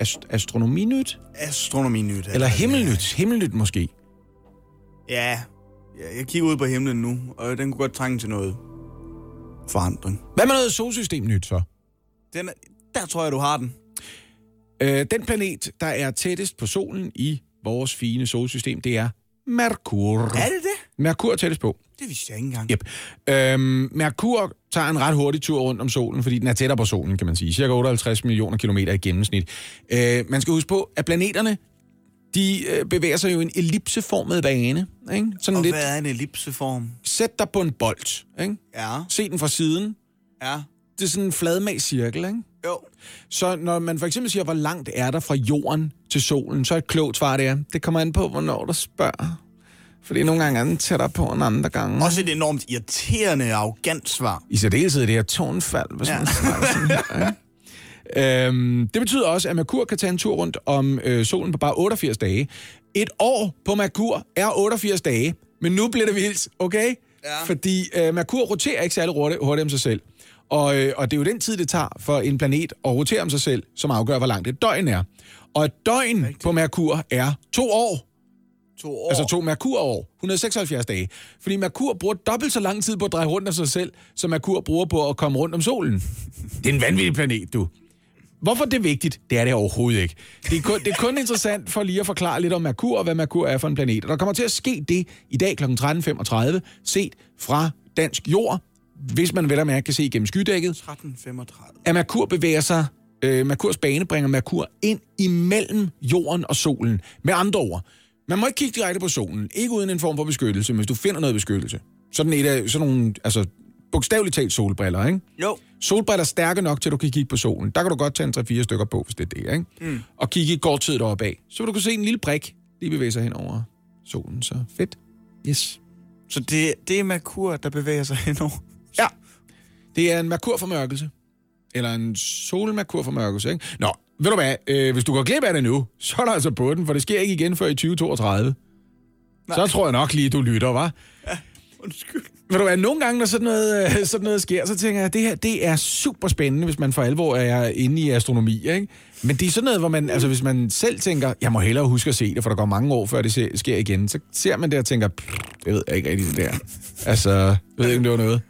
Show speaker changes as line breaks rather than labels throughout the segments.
ast- ast- astronominyt.
Astronominyt.
Eller himmelnyt. Himmelnyt måske.
Ja, ja, jeg kigger ud på himlen nu, og den kunne godt trænge til noget forandring.
Hvad med noget solsystemnyt så?
Den er, der tror jeg, du har den.
Øh, den planet, der er tættest på solen i vores fine solsystem, det er Merkur.
Er det det?
Merkur er tættest på.
Det vidste jeg ikke engang.
Yep. Øhm, Merkur tager en ret hurtig tur rundt om solen, fordi den er tættere på solen, kan man sige. Cirka 58 millioner kilometer i gennemsnit. Øh, man skal huske på, at planeterne, de øh, bevæger sig jo i en ellipseformet bane. Ikke? Sådan
Og
lidt,
hvad er en ellipseform?
sæt dig på en bold. Ikke?
Ja,
Se den fra siden.
ja,
Det er sådan en fladmag cirkel. Ikke?
jo.
Så når man for eksempel siger, hvor langt er der fra jorden til solen, så er et klogt svar det er, det kommer an på, hvornår du spørger. Fordi nogle gange er den tættere på en andre gange.
Også et enormt irriterende, arrogant svar.
I særdeleshed det her tonfald, hvis ja. Man snakker sådan? Øhm, det betyder også, at Merkur kan tage en tur rundt om øh, solen på bare 88 dage. Et år på Merkur er 88 dage, men nu bliver det vildt, okay?
Ja.
Fordi øh, Merkur roterer ikke særlig hurtigt, om sig selv. Og, øh, og det er jo den tid, det tager for en planet at rotere om sig selv, som afgør, hvor langt et døgn er. Og et døgn Rigtig. på Merkur er to år.
To år.
Altså to Merkur-år. 176 dage. Fordi Merkur bruger dobbelt så lang tid på at dreje rundt om sig selv, som Merkur bruger på at komme rundt om solen. Det er en vanvittig planet, du. Hvorfor det er vigtigt? Det er det overhovedet ikke. Det er, kun, det er kun interessant for lige at forklare lidt om Merkur, og hvad Merkur er for en planet. Og der kommer til at ske det i dag kl. 13.35, set fra dansk jord, hvis man vel og mærke kan se gennem skydækket,
1335.
at Merkur bevæger sig, øh, Merkurs bane bringer Merkur ind imellem jorden og solen. Med andre ord, man må ikke kigge direkte på solen, ikke uden en form for beskyttelse, men hvis du finder noget beskyttelse. Sådan et af sådan nogle, altså bogstaveligt talt solbriller, ikke?
Jo.
Solbriller er stærke nok til, at du kan kigge på solen. Der kan du godt tage en 3-4 stykker på, hvis det er det, ikke? Mm. Og kigge i kort tid deroppe af. Så vil du kunne se en lille prik lige bevæge sig hen over solen. Så fedt. Yes.
Så det, det er Merkur, der bevæger sig henover.
Ja. Det er en merkurformørkelse. Eller en solmerkurformørkelse, ikke? Nå, ved du hvad? Øh, hvis du går glip af det nu, så er der altså på den, for det sker ikke igen før i 2032. Nej. Så tror jeg nok lige, du lytter, var.
Undskyld.
Ved du hvad, nogle gange, når sådan noget, øh, sådan noget sker, så tænker jeg, at det her det er super spændende, hvis man for alvor er inde i astronomi, ikke? Men det er sådan noget, hvor man, altså hvis man selv tænker, jeg må hellere huske at se det, for der går mange år, før det sker igen, så ser man det og tænker, "Pff, det ved jeg ikke rigtig, det der. Altså, jeg ved ikke, om det var noget.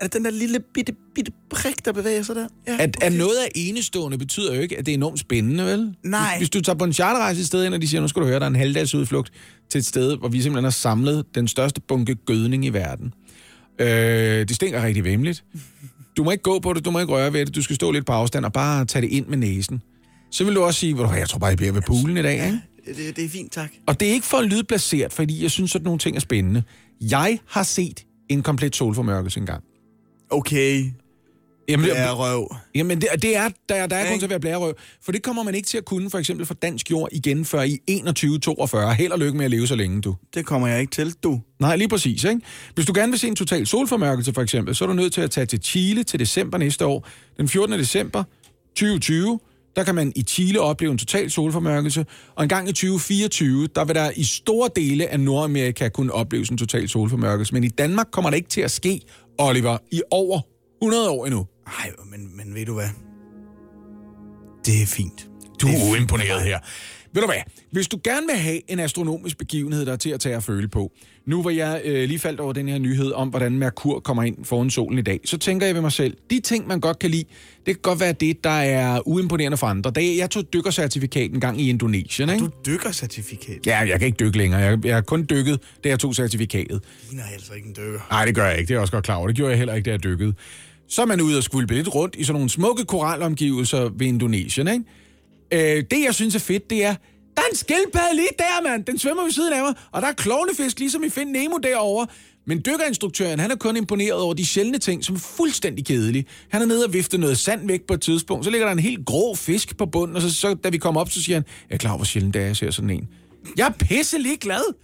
Er det den der lille bitte, bitte prik, der bevæger sig der? Ja,
At, at noget er enestående betyder jo ikke, at det er enormt spændende, vel?
Nej.
Hvis, hvis du tager på en charterrejse et sted ind, og de siger, nu skal du høre, der er en halvdags udflugt til et sted, hvor vi simpelthen har samlet den største bunke gødning i verden. Øh, det stinker rigtig vemmeligt. Du må ikke gå på det, du må ikke røre ved det, du skal stå lidt på afstand og bare tage det ind med næsen. Så vil du også sige, "Ved du hvad, jeg tror bare, jeg bliver ved poolen i dag, ikke?
Det, det er fint, tak.
Og det er ikke for at lyde placeret, fordi jeg synes, at nogle ting er spændende. Jeg har set en komplet solformørkelse engang.
Okay.
Jamen,
Det er røv.
Jamen, det, det er, der, der er grund til at være blærerøv. For det kommer man ikke til at kunne, for eksempel for dansk jord, igen før i 2142. Held og lykke med at leve så længe, du.
Det kommer jeg ikke til, du.
Nej, lige præcis, ikke? Hvis du gerne vil se en total solformørkelse, for eksempel, så er du nødt til at tage til Chile til december næste år. Den 14. december 2020, der kan man i Chile opleve en total solformørkelse, og en gang i 2024, der vil der i store dele af Nordamerika kunne opleves en total solformørkelse. Men i Danmark kommer det ikke til at ske, Oliver, i over 100 år endnu.
Ej, men, men ved du hvad? Det er fint.
Du er
er
uimponeret her. Ved du hvad? Hvis du gerne vil have en astronomisk begivenhed, der er til at tage og føle på, nu hvor jeg øh, lige faldt over den her nyhed om, hvordan Merkur kommer ind foran solen i dag, så tænker jeg ved mig selv, de ting, man godt kan lide, det kan godt være det, der er uimponerende for andre. Da jeg, jeg tog dykkercertifikat en gang i Indonesien, ikke?
Du dykker certifikat.
Ja, jeg kan ikke dykke længere. Jeg, jeg har kun dykket, da jeg tog certifikatet.
ligner altså ikke en dykker.
Nej, det gør jeg ikke. Det er jeg også godt klar over. Det gjorde jeg heller ikke, da jeg dykkede. Så er man ude og skvulpe lidt rundt i sådan nogle smukke koralomgivelser ved Indonesien, ikke? Øh, det, jeg synes er fedt, det er, der er en skildpadde lige der, mand. Den svømmer ved siden af mig, og der er klovnefisk, ligesom i Find Nemo derovre. Men dykkerinstruktøren, han er kun imponeret over de sjældne ting, som er fuldstændig kedelige. Han er nede og vifte noget sand væk på et tidspunkt, så ligger der en helt grå fisk på bunden, og så, så da vi kommer op, så siger han, jeg er klar over, hvor sjældent det er, jeg ser sådan en. Jeg er pisse lige glad.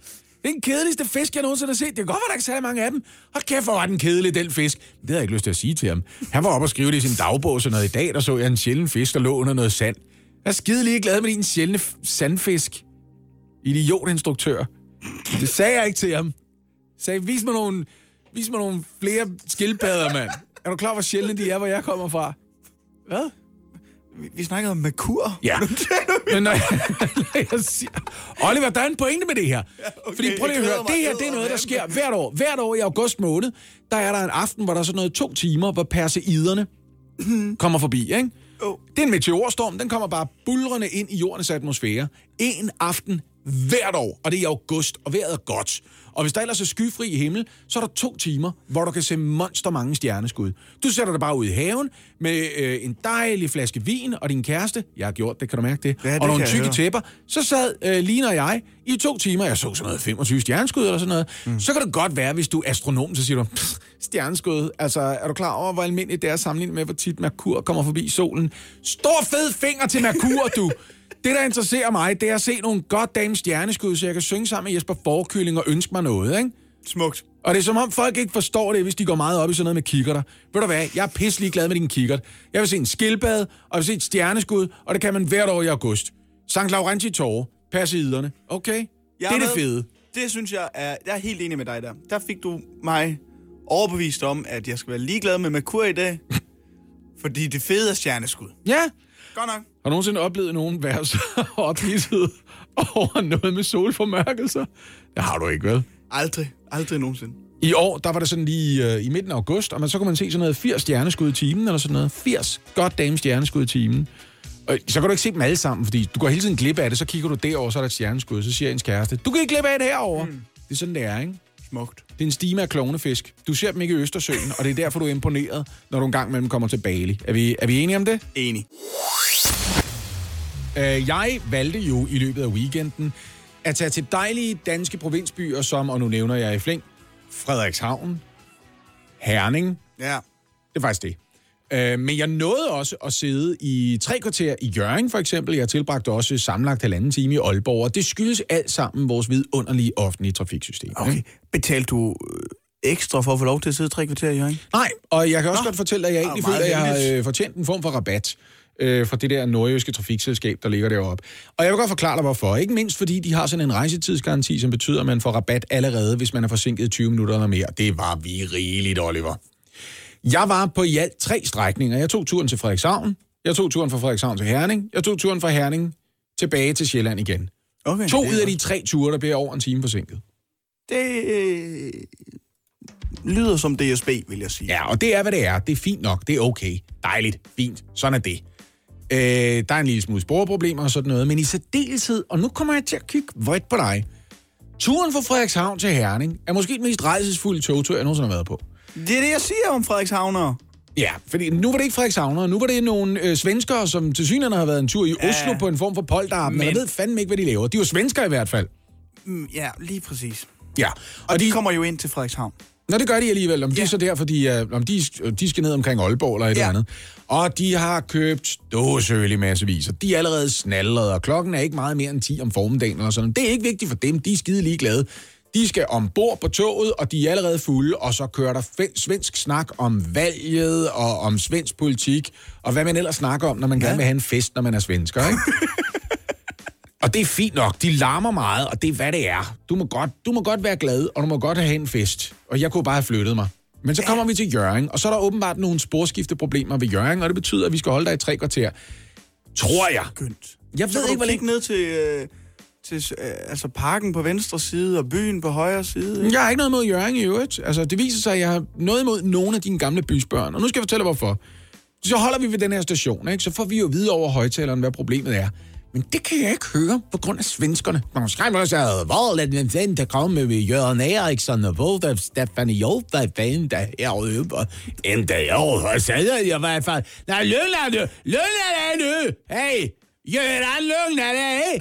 Det er den kedeligste fisk, jeg nogensinde har set. Det kan godt være, der ikke særlig mange af dem. Og kæft, hvor var den kedelige, den fisk. Det havde jeg ikke lyst til at sige til ham. Han var oppe og skrive det i sin dagbog, så noget i dag, der så jeg en sjælden fisk, der lå under noget sand. Jeg er skide lige glad med din sjældne sandfisk. Idiotinstruktør. Det sagde jeg ikke til ham. Jeg sagde, vis mig nogle, vis mig nogle flere skildpadder, mand. Er du klar, hvor sjældne de er, hvor jeg kommer fra? Hvad?
Vi, vi snakkede om Merkur.
Ja. Men når jeg, når jeg siger... Oliver, der er en pointe med det her.
okay.
Fordi prøv lige at høre, det her det er noget, der sker hvert år. Hvert år i august måned, der er der en aften, hvor der er sådan noget to timer, hvor perseiderne kommer forbi, ikke?
Jo.
Det er en meteorstorm, den kommer bare bulrende ind i jordens atmosfære. En aften hvert år, og det er i august, og vejret er godt. Og hvis der ellers er skyfri himmel, så er der to timer, hvor du kan se monster mange stjerneskud. Du sætter dig bare ud i haven med øh, en dejlig flaske vin og din kæreste. Jeg har gjort det, kan du mærke det?
Ja, det
og nogle tykke tæpper. Så sad øh, Line og jeg i to timer. Jeg så sådan noget 25 stjerneskud eller sådan noget. Mm. Så kan det godt være, hvis du er astronom, så siger du, "Pff, stjerneskud. Altså, er du klar over, hvor almindeligt det er sammenlignet med, hvor tit Merkur kommer forbi solen? Stor fed finger til Merkur, du! Det, der interesserer mig, det er at se nogle goddamn stjerneskud, så jeg kan synge sammen med Jesper Forkylling og ønske mig noget, ikke?
Smukt.
Og det er som om folk ikke forstår det, hvis de går meget op i sådan noget med kikkerter. Ved du hvad, jeg er pisselig glad med din kikkert. Jeg vil se en skildbad, og jeg vil se et stjerneskud, og det kan man hvert år i august. Sankt Laurenti Tårre, Perseiderne. Okay?
Jeg
det er det fede.
Det synes jeg er... Jeg er helt enig med dig der. Der fik du mig overbevist om, at jeg skal være ligeglad med Merkur i dag. fordi det fede er stjerneskud.
Ja.
Godt nok.
Har du nogensinde oplevet nogen være så ophidset over noget med solformørkelser? Det har du ikke, vel?
Aldrig. Aldrig nogensinde.
I år, der var det sådan lige øh, i midten af august, og man, så kunne man se sådan noget 80 stjerneskud i timen, eller sådan noget. 80 goddamn stjerneskud i timen. Og så kan du ikke se dem alle sammen, fordi du går hele tiden glip af det, så kigger du derover, så er der et stjerneskud, så siger ens kæreste, du kan ikke glip af det herover. Mm. Det er sådan, det er, ikke?
Smukt.
Det er en stime af klovnefisk. Du ser dem ikke i Østersøen, og det er derfor, du er imponeret, når du engang mellem kommer til Bali. Er vi, er vi enige om det?
Enig.
Øh, jeg valgte jo i løbet af weekenden at tage til dejlige danske provinsbyer, som, og nu nævner jeg i flæng, Frederikshavn, Herning,
Ja.
det er faktisk det. Øh, men jeg nåede også at sidde i tre kvarter i Jørgen, for eksempel. Jeg tilbragte også sammenlagt halvanden time i Aalborg, og det skyldes alt sammen vores vidunderlige offentlige trafiksystem.
Okay. Betalte du øh, ekstra for at få lov til at sidde tre kvarter i Jørgen?
Nej, og jeg kan også
Nå.
godt fortælle dig, at jeg egentlig føler, at jeg har øh, fortjent en form for rabat øh, fra det der nordjyske trafikselskab, der ligger deroppe. Og jeg vil godt forklare dig, hvorfor. Ikke mindst fordi de har sådan en rejsetidsgaranti, som betyder, at man får rabat allerede, hvis man er forsinket 20 minutter eller mere. Det var vi rigeligt, Oliver. Jeg var på i alt tre strækninger. Jeg tog turen til Frederikshavn, jeg tog turen fra Frederikshavn til Herning, jeg tog turen fra Herning tilbage til Sjælland igen.
Okay.
To ud af de tre ture, der bliver over en time forsinket.
Det øh, lyder som DSB, vil jeg sige.
Ja, og det er, hvad det er. Det er fint nok. Det er okay. Dejligt. Fint. Sådan er det. Øh, der er en lille smule sporproblemer og sådan noget, men i særdeleshed, og nu kommer jeg til at kigge vredt på dig. Turen fra Frederikshavn til Herning er måske den mest rejsesfulde togtur, jeg nogensinde har været på.
Det er det, jeg siger om Frederikshavner.
Ja, fordi nu var det ikke Frederikshavner, nu var det nogle øh, svenskere, som til synligheden har været en tur i
Ja.
Oslo på en form for polterappen, men jeg ved fandme ikke, hvad de laver. De er jo svenskere i hvert fald.
Mm, Ja, lige præcis.
Ja,
Og de kommer jo ind til Frederikshavn.
Nå, det gør de alligevel. Om de
Ja.
er så der, fordi uh, om de, de skal ned omkring Aalborg eller et
Ja.
eller andet. Og de har købt dåsøl i massevis, og de er allerede snallet, og klokken er ikke meget mere end 10 om formiddagen eller sådan. Det er ikke vigtigt for dem, de er skide ligeglade. De skal ombord på toget, og de er allerede fulde, og så kører der svensk snak om valget og om svensk politik, og hvad man ellers snakker om, når man ja. gerne vil have en fest, når man er svensker, ikke? Og det er fint nok. De larmer meget, og det er, hvad det er. Du må godt, du må godt være glad, og du må godt have en fest. Og jeg kunne bare have flyttet mig. Men så kommer vi til Jørgen, og så er der åbenbart nogle sporskifteproblemer ved Jørgen, og det betyder, at vi skal holde dig i tre kvarter. Tror jeg.
Skønt.
Jeg ved ikke, hvor længe...
ned til, øh, til øh, altså parken på venstre side og byen på højre side. ikke?
Jeg har ikke noget mod Jørgen i øvrigt. Altså, det viser sig, at jeg har noget imod nogle af dine gamle bysbørn. Og nu skal jeg fortælle, hvorfor. Så holder vi ved den her station, ikke? så får vi jo vide over højtaleren, hvad problemet er. Men det kan jeg ikke høre på grund af svenskerne. Man skriver så, hvor er den der kommer med Jørgen Eriksson, og hvor er Stefan Jolta, fan, der er ude, En endda jeg og så sagde jeg i hvert fald, nej, løn er det, løn er det nu, hey, Jørgen, løgner hey!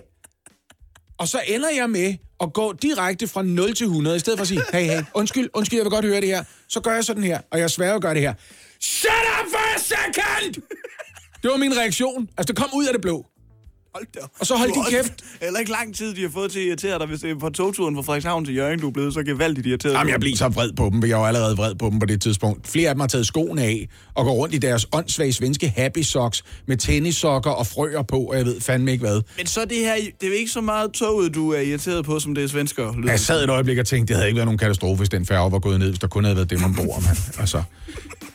og så ender jeg med at gå direkte fra 0 til 100, i stedet for at sige, hey, hey, undskyld, undskyld, jeg vil godt høre det her. Så gør jeg sådan her, og jeg sværger at gøre det her. Shut up for a second! Det var min reaktion. Altså, det kom ud af det blå.
Hold da.
Og så hold din kæft.
Heller ikke lang tid, de har fået til at irritere dig, hvis det er på togturen fra Frederikshavn til Jørgen, du er blevet så gevaldigt irriteret.
Jamen, jeg bliver så vred på dem, for jeg var allerede vred på dem på det tidspunkt. Flere af dem har taget skoene af og går rundt i deres åndssvage svenske happy socks med tennissokker og frøer på, og jeg ved fandme ikke hvad.
Men så det her, det er ikke så meget toget, du er irriteret på, som det er svensker. lyder
Jeg sad et øjeblik og tænkte, det havde ikke været nogen katastrofe, hvis den færge var gået ned, hvis der kun havde været dem ombord, mand. Altså.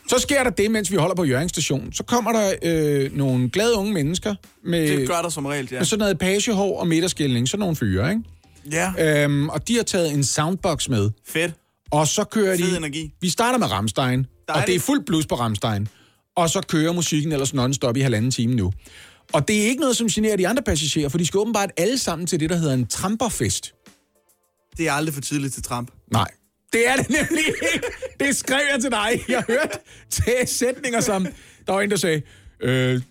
Så sker der det, mens vi holder på Jørgen station. Så kommer der øh, nogle glade unge mennesker med,
Det gør der som regel, ja.
med sådan noget pagehår og midterskilning. Sådan nogle fyre, ikke?
Ja,
Øhm, og de har taget en soundbox med.
fedt.
Og så kører de...
Fed energi.
Vi starter med Ramstein, og det er fuld blus på Ramstein. Og så kører musikken ellers non-stop i halvanden time nu. Og det er ikke noget, som generer de andre passagerer, for de skal åbenbart alle sammen til det, der hedder en tramperfest.
Det er aldrig for tidligt til tramp.
Nej. Det er det nemlig ikke. Det skrev jeg til dig. Jeg hørte til sætninger som... Der var en, der sagde... Øh,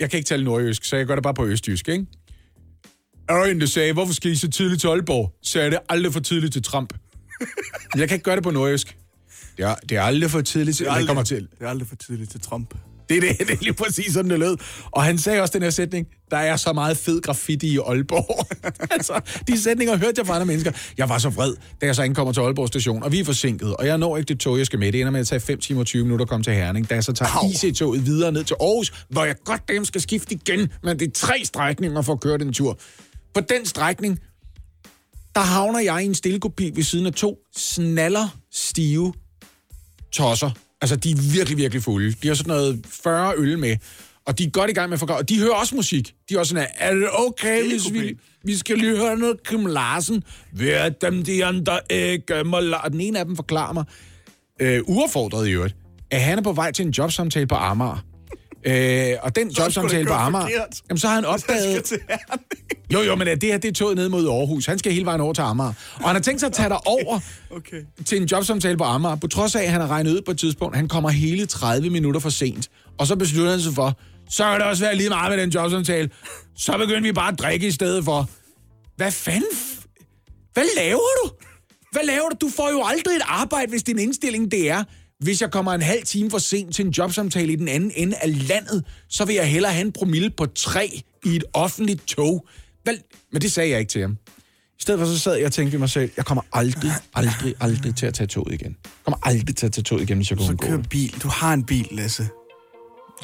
jeg kan ikke tale nordjysk, så jeg gør det bare på østjysk, ikke? Der var en, der sagde, hvorfor skal I så tidligt til Aalborg? Så er det aldrig for tidligt til Trump. Jeg kan ikke gøre det på nordjysk. Det er, det er aldrig for tidligt til...
Det er aldrig,
kommer til.
Det er aldrig for tidligt til Trump.
Det er, det, det er lige præcis sådan, det lød. Og han sagde også den her sætning, der er så meget fed graffiti i Aalborg. altså, de sætninger hørte jeg fra andre mennesker. Jeg var så vred, da jeg så ankommer til Aalborg station, og vi er forsinket, og jeg når ikke det tog, jeg skal med. Det ender med at tage 5 timer og 20 minutter at komme til Herning, da jeg så tager. IC-toget videre ned til Aarhus, hvor jeg godt dem skal skifte igen, men det er tre strækninger for at køre den tur. På den strækning, der havner jeg i en stillekopi ved siden af to snaller stive tosser. Altså, de er virkelig, virkelig fulde. De har sådan noget 40 øl med, og de er godt i gang med at forklare. Og de hører også musik. De er også sådan, her, er det okay, hvis vi, vi skal lige høre noget Kim Larsen? Ved dem de andre ikke må la-" Og den ene af dem forklarer mig, øh, uaffordret i øvrigt, at han er på vej til en jobsamtale på Amager. Øh, og den jobsamtale på Amager,
forkert.
jamen, så har han opdaget... Jo, jo, men det her det er toget ned mod Aarhus. Han skal hele vejen over til Amager. Og han har tænkt sig at tage dig over
Okay.
til en jobsamtale på Amager, på trods af, at han har regnet ud på et tidspunkt, han kommer hele 30 minutter for sent. Og så beslutter han sig for, så kan det også være lige meget med den jobsamtale. Så begynder vi bare at drikke i stedet for. Hvad fanden? Hvad laver du? Hvad laver du? Du får jo aldrig et arbejde, hvis din indstilling det er, hvis jeg kommer en halv time for sent til en jobsamtale i den anden ende af landet, så vil jeg hellere have en promille på tre i et offentligt tog. Vel, men det sagde jeg ikke til ham. I stedet for så sad jeg og tænkte ved mig selv, jeg kommer aldrig, aldrig, aldrig til at tage toget igen. Jeg kommer aldrig til at tage toget igen, hvis jeg går
Så kør bil. Du har en bil, Lasse.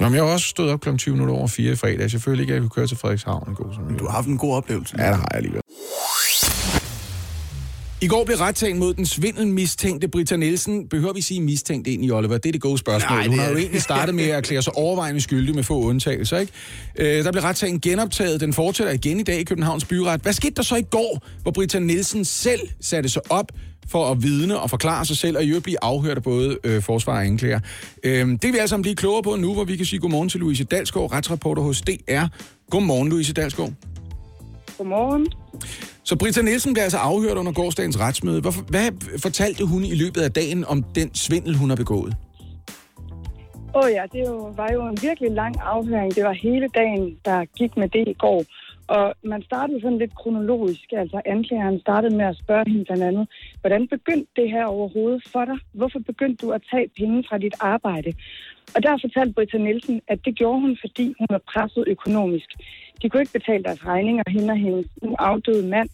Nå, men jeg har også stået op kl. 20 minutter over 4 i fredag. Følte ikke, jeg kunne køre til Frederikshavn en god som
Du har haft en god oplevelse.
Ja, det har jeg alligevel. I går blev retssagen mod den svindelmistænkte Britta Nielsen. Behøver vi sige mistænkt ind i Oliver? Det er det gode spørgsmål.
Nej,
Hun
det
har jo egentlig startet med at erklære sig overvejende skyldig med få undtagelser, ikke? Øh, der blev retssagen genoptaget. Den fortsætter igen i dag i Københavns Byret. Hvad skete der så i går, hvor Britta Nielsen selv satte sig op for at vidne og forklare sig selv, og i øvrigt blive afhørt af både øh, forsvar og anklager. Øh, det vil vi alle sammen blive klogere på nu, hvor vi kan sige godmorgen til Louise Dalsgaard, retsreporter hos DR. Godmorgen, Louise Dalsgaard.
Godmorgen.
Så Britta Nielsen blev altså afhørt under gårdsdagens retsmøde. Hvorfor, hvad fortalte hun i løbet af dagen om den svindel, hun har begået?
Åh oh ja, det jo, var jo en virkelig lang afhøring. Det var hele dagen, der gik med det i går. Og man startede sådan lidt kronologisk. Altså anklageren startede med at spørge hende blandt andet, hvordan begyndte det her overhovedet for dig? Hvorfor begyndte du at tage penge fra dit arbejde? Og der fortalte Britta Nielsen, at det gjorde hun, fordi hun var presset økonomisk. De kunne ikke betale deres regninger, hende og hendes nu afdøde mand.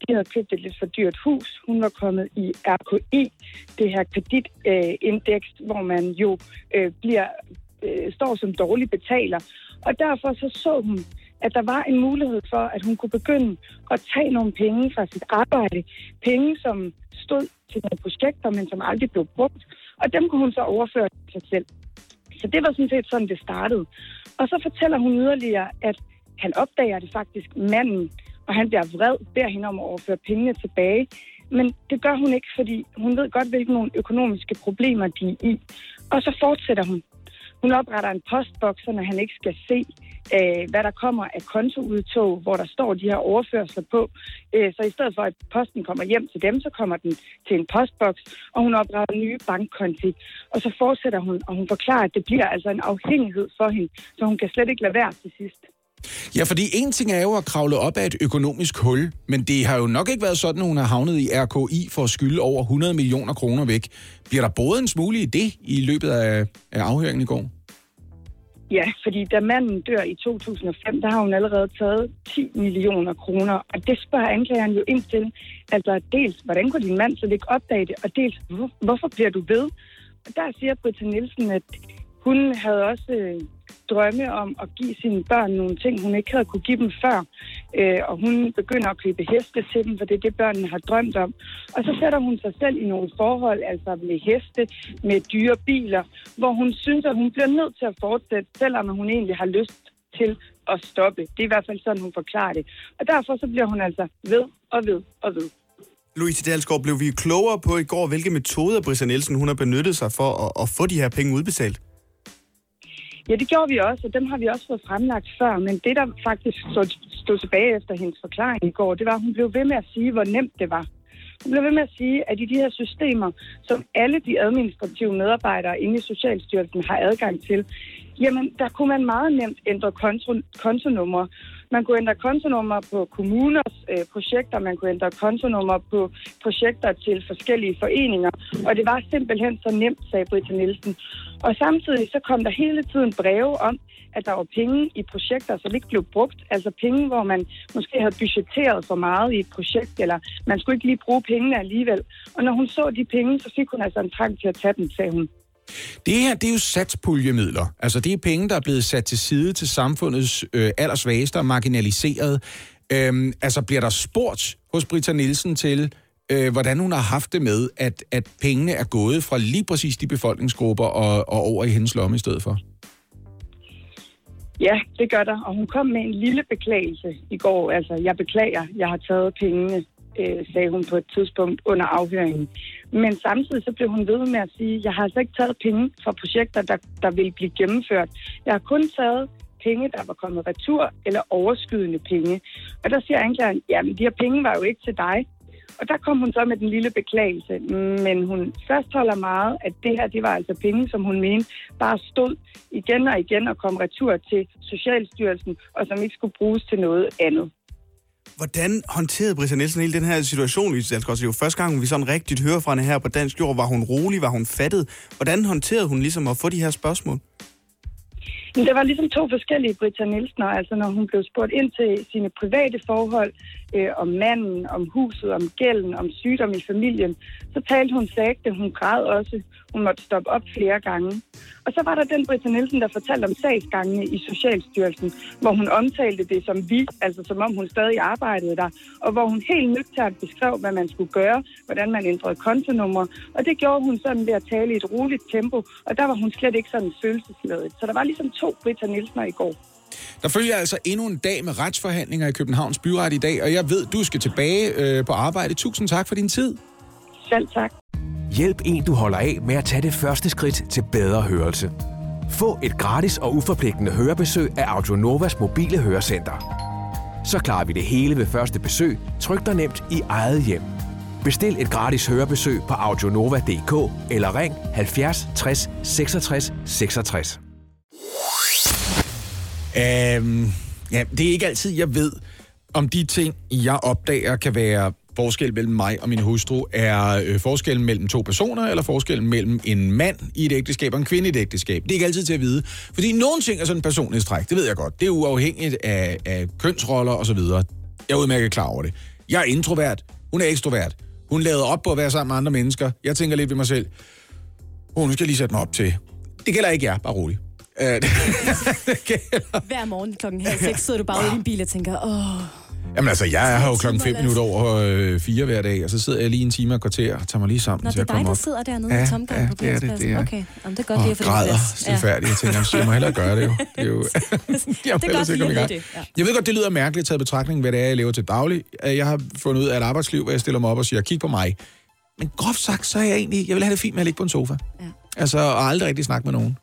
De havde købt et lidt for dyrt hus. Hun var kommet i RKI, det her kreditindeks, hvor man jo øh, bliver, øh, står som dårlig betaler. Og derfor så så hun, at der var en mulighed for, at hun kunne begynde at tage nogle penge fra sit arbejde. Penge, som stod til nogle projekter, men som aldrig blev brugt. Og dem kunne hun så overføre til sig selv. Så det var sådan set sådan, det startede. Og så fortæller hun yderligere, at han opdager det faktisk, manden, og han bliver vred, beder hende om at overføre pengene tilbage. Men det gør hun ikke, fordi hun ved godt, hvilke nogle økonomiske problemer de er i. Og så fortsætter hun. Hun opretter en postboks, så han ikke skal se, øh, hvad der kommer af kontoudtog, hvor der står de her overførsler på. Øh, så i stedet for, at posten kommer hjem til dem, så kommer den til en postboks, og hun opretter nye bankkonti. Og så fortsætter hun, og hun forklarer, at det bliver altså en afhængighed for hende, så hun kan slet ikke lade være til sidst.
Ja, fordi en ting er jo at kravle op af et økonomisk hul, men det har jo nok ikke været sådan, at hun har havnet i RKI for at skylde over 100 millioner kroner væk. Bliver der både en smule i det i løbet af, af afhøringen i går?
Ja, fordi da manden dør i 2005, der har hun allerede taget 10 millioner kroner. Og det spørger anklageren jo ind til. Altså dels, hvordan kunne din mand så ikke opdage det? Og dels, hvorfor bliver du ved? Og der siger Britta Nielsen, at hun havde også øh, drømme om at give sine børn nogle ting, hun ikke havde kunne give dem før. Øh, og hun begynder at købe heste til dem, for det er det, børnene har drømt om. Og så sætter hun sig selv i nogle forhold, altså med heste, med dyre biler, hvor hun synes, at hun bliver nødt til at fortsætte, selvom hun egentlig har lyst til at stoppe. Det er i hvert fald sådan, hun forklarer det. Og derfor så bliver hun altså ved og ved og ved.
Louise Dalsgaard, blev vi klogere på i går, hvilke metoder Brisa Nielsen hun har benyttet sig for at, at få de her penge udbetalt?
Ja, det gjorde vi også, og dem har vi også fået fremlagt før. Men det, der faktisk stod, stod tilbage efter hendes forklaring i går, det var, at hun blev ved med at sige, hvor nemt det var. Hun blev ved med at sige, at i de her systemer, som alle de administrative medarbejdere inde i Socialstyrelsen har adgang til, jamen, der kunne man meget nemt ændre konto, kontonummer. Man kunne ændre kontonummer på kommuners øh, projekter, man kunne ændre kontonummer på projekter til forskellige foreninger, og det var simpelthen så nemt, sagde Britta Nielsen. Og samtidig så kom der hele tiden breve om, at der var penge i projekter, som ikke blev brugt. Altså penge, hvor man måske havde budgetteret for meget i et projekt, eller man skulle ikke lige bruge pengene alligevel. Og når hun så de penge, så fik hun altså en trang til at tage dem, sagde hun.
Det her, det er jo satspuljemidler. Altså, det er penge, der er blevet sat til side til samfundets øh, allersvageste og marginaliserede. Øhm, altså, bliver der spurgt hos Britta Nielsen til, øh, hvordan hun har haft det med, at, at pengene er gået fra lige præcis de befolkningsgrupper og, og over i hendes lomme i stedet for?
Ja, det gør der. Og hun kom med en lille beklagelse i går. Altså, jeg beklager, jeg har taget pengene, øh, sagde hun på et tidspunkt under afhøringen. Men samtidig så blev hun ved med at sige, jeg har altså ikke taget penge fra projekter, der, der vil blive gennemført. Jeg har kun taget penge, der var kommet retur, eller overskydende penge. Og der siger anklageren, jamen de her penge var jo ikke til dig. Og der kom hun så med den lille beklagelse, men hun fastholder meget, at det her, det var altså penge, som hun mente, bare stod igen og igen og kom retur til Socialstyrelsen, og som ikke skulle bruges til noget andet.
Hvordan håndterede Brisa Nielsen hele den her situation, altså, Det er jo første gang, vi sådan rigtigt hører fra hende her på Dansk Jord. Var hun rolig? Var hun fattet? Hvordan håndterede hun ligesom at få de her spørgsmål?
Men der var ligesom to forskellige Britta Nielsen, altså når hun blev spurgt ind til sine private forhold, øh, om manden, om huset, om gælden, om sygdom i familien, så talte hun sagte, hun græd også. Hun måtte stoppe op flere gange. Og så var der den Britta Nielsen, der fortalte om sagsgangene i Socialstyrelsen, hvor hun omtalte det som vi, altså som om hun stadig arbejdede der, og hvor hun helt nøgternt beskrev, hvad man skulle gøre, hvordan man ændrede kontonummer. Og det gjorde hun sådan ved at tale i et roligt tempo, og der var hun slet ikke sådan følelsesladet. Så der var ligesom to Britta Nielsener i går.
Der følger altså endnu en dag med retsforhandlinger i Københavns Byret i dag, og jeg ved, du skal tilbage øh, på arbejde. Tusind tak for din tid.
Selv tak.
Hjælp en, du holder af med at tage det første skridt til bedre hørelse. Få et gratis og uforpligtende hørebesøg af Audionovas mobile hørecenter. Så klarer vi det hele ved første besøg, tryk dig nemt i eget hjem. Bestil et gratis hørebesøg på audionova.dk eller ring 70 60 66 66.
Øhm, ja, det er ikke altid, jeg ved, om de ting, jeg opdager, kan være forskel mellem mig og min hustru, er øh, forskellen mellem to personer, eller forskellen mellem en mand i et ægteskab og en kvinde i et ægteskab. Det er ikke altid til at vide. Fordi nogle ting er sådan en træk, det ved jeg godt. Det er uafhængigt af, af kønsroller osv. Jeg er udmærket klar over det. Jeg er introvert, hun er ekstrovert. Hun lader op på at være sammen med andre mennesker. Jeg tænker lidt ved mig selv, Hun skal lige sætte mig op til. Det gælder ikke jer, bare roligt. Øh, det
Hver morgen klokken halv seks sidder du bare ude i din bil og tænker, åh,
Jamen altså, jeg er her jo klokken
timer,
5 minutter over øh, fire hver dag, og så sidder jeg lige en time og kvarter og tager mig lige sammen
Nå,
til
det er
at
dig,
komme
der
op.
sidder dernede
Ja,
i tomgang
ja,
på
det er det, det er.
Okay, Jamen, det er godt
Og
lige at få det
græder stilfærdigt. Jeg tænker, jeg må hellere gøre det jo. Det er jo jeg må
godt
ellers ikke
lige
komme
at det, ja.
Jeg ved godt, det lyder mærkeligt taget betragtning, hvad det er, jeg lever til daglig. Øh, Jeg har fundet ud af et arbejdsliv, hvor jeg stiller mig op og siger, kig på mig. Men groft sagt, så er jeg egentlig, jeg vil have det fint med at ligge på en sofa.
Ja.
Altså, og aldrig rigtig snakke med nogen.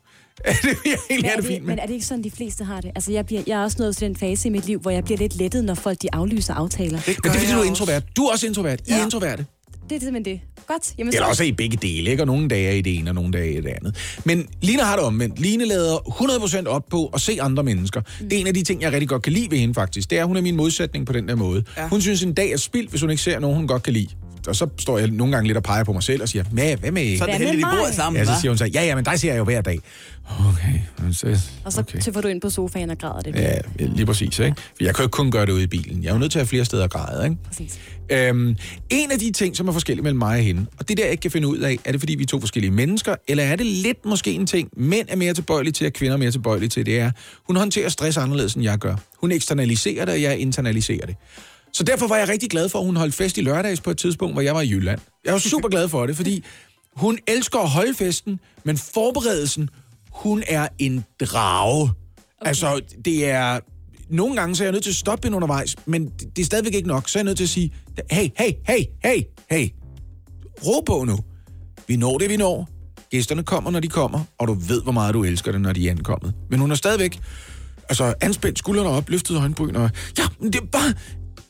det jeg egentlig
Men er,
det fint med.
men er det ikke sådan, de fleste har det? Altså, jeg, bliver, jeg er også nået til den fase i mit liv, hvor jeg bliver lidt lettet, når folk de aflyser aftaler.
Det
Men det er fordi, du er introvert. Du er også introvert. I er introverte.
det er simpelthen det. Godt. Jamen,
Eller
så-
også er I begge dele, ikke? Og nogle dage er I det ene, og nogle dage er I det andet. Men Line har det omvendt. Line lader 100% op på at se andre mennesker. Mm. Det er en af de ting, jeg rigtig godt kan lide ved hende, faktisk. Det er, at hun er min modsætning på den der måde. Ja. Hun synes, en dag er spildt, hvis hun ikke ser nogen, hun godt kan lide. Og så står jeg nogle gange lidt og peger på mig selv og siger, hvad, hvad med...
Så er det heldigt, de bor sammen,
Ja, så siger hun så, ja, ja, men dig ser jeg jo hver dag. Okay. men Så,
Og så
okay.
tøffer du ind på sofaen og græder det.
Ja, lige præcis, ikke? For jeg kan jo ikke kun gøre det ude i bilen. Jeg er jo nødt til at have flere steder at græde, ikke?
Præcis.
Øhm, en af de ting, som er forskellige mellem mig og hende, og det der, jeg ikke kan finde ud af, er det fordi, vi er to forskellige mennesker, eller er det lidt måske en ting, mænd er mere tilbøjelige til, og kvinder er mere tilbøjelige til, det er, hun håndterer stress anderledes, end jeg gør. Hun eksternaliserer det, og jeg internaliserer det. Så derfor var jeg rigtig glad for, at hun holdt fest i lørdags på et tidspunkt, hvor jeg var i Jylland. Jeg var super glad for det, fordi hun elsker at holde festen, men forberedelsen, hun er en drage. Okay. Altså, det er... Nogle gange så er jeg nødt til at stoppe hende undervejs, men det er stadigvæk ikke nok. Så er jeg nødt til at sige, hey, hey, hey, hey, hey, ro på nu. Vi når det, vi når. Gæsterne kommer, når de kommer, og du ved, hvor meget du elsker det, når de er ankommet. Men hun er stadigvæk altså, anspændt skuldrene op, løftet øjenbryn, og ja, men det er bare...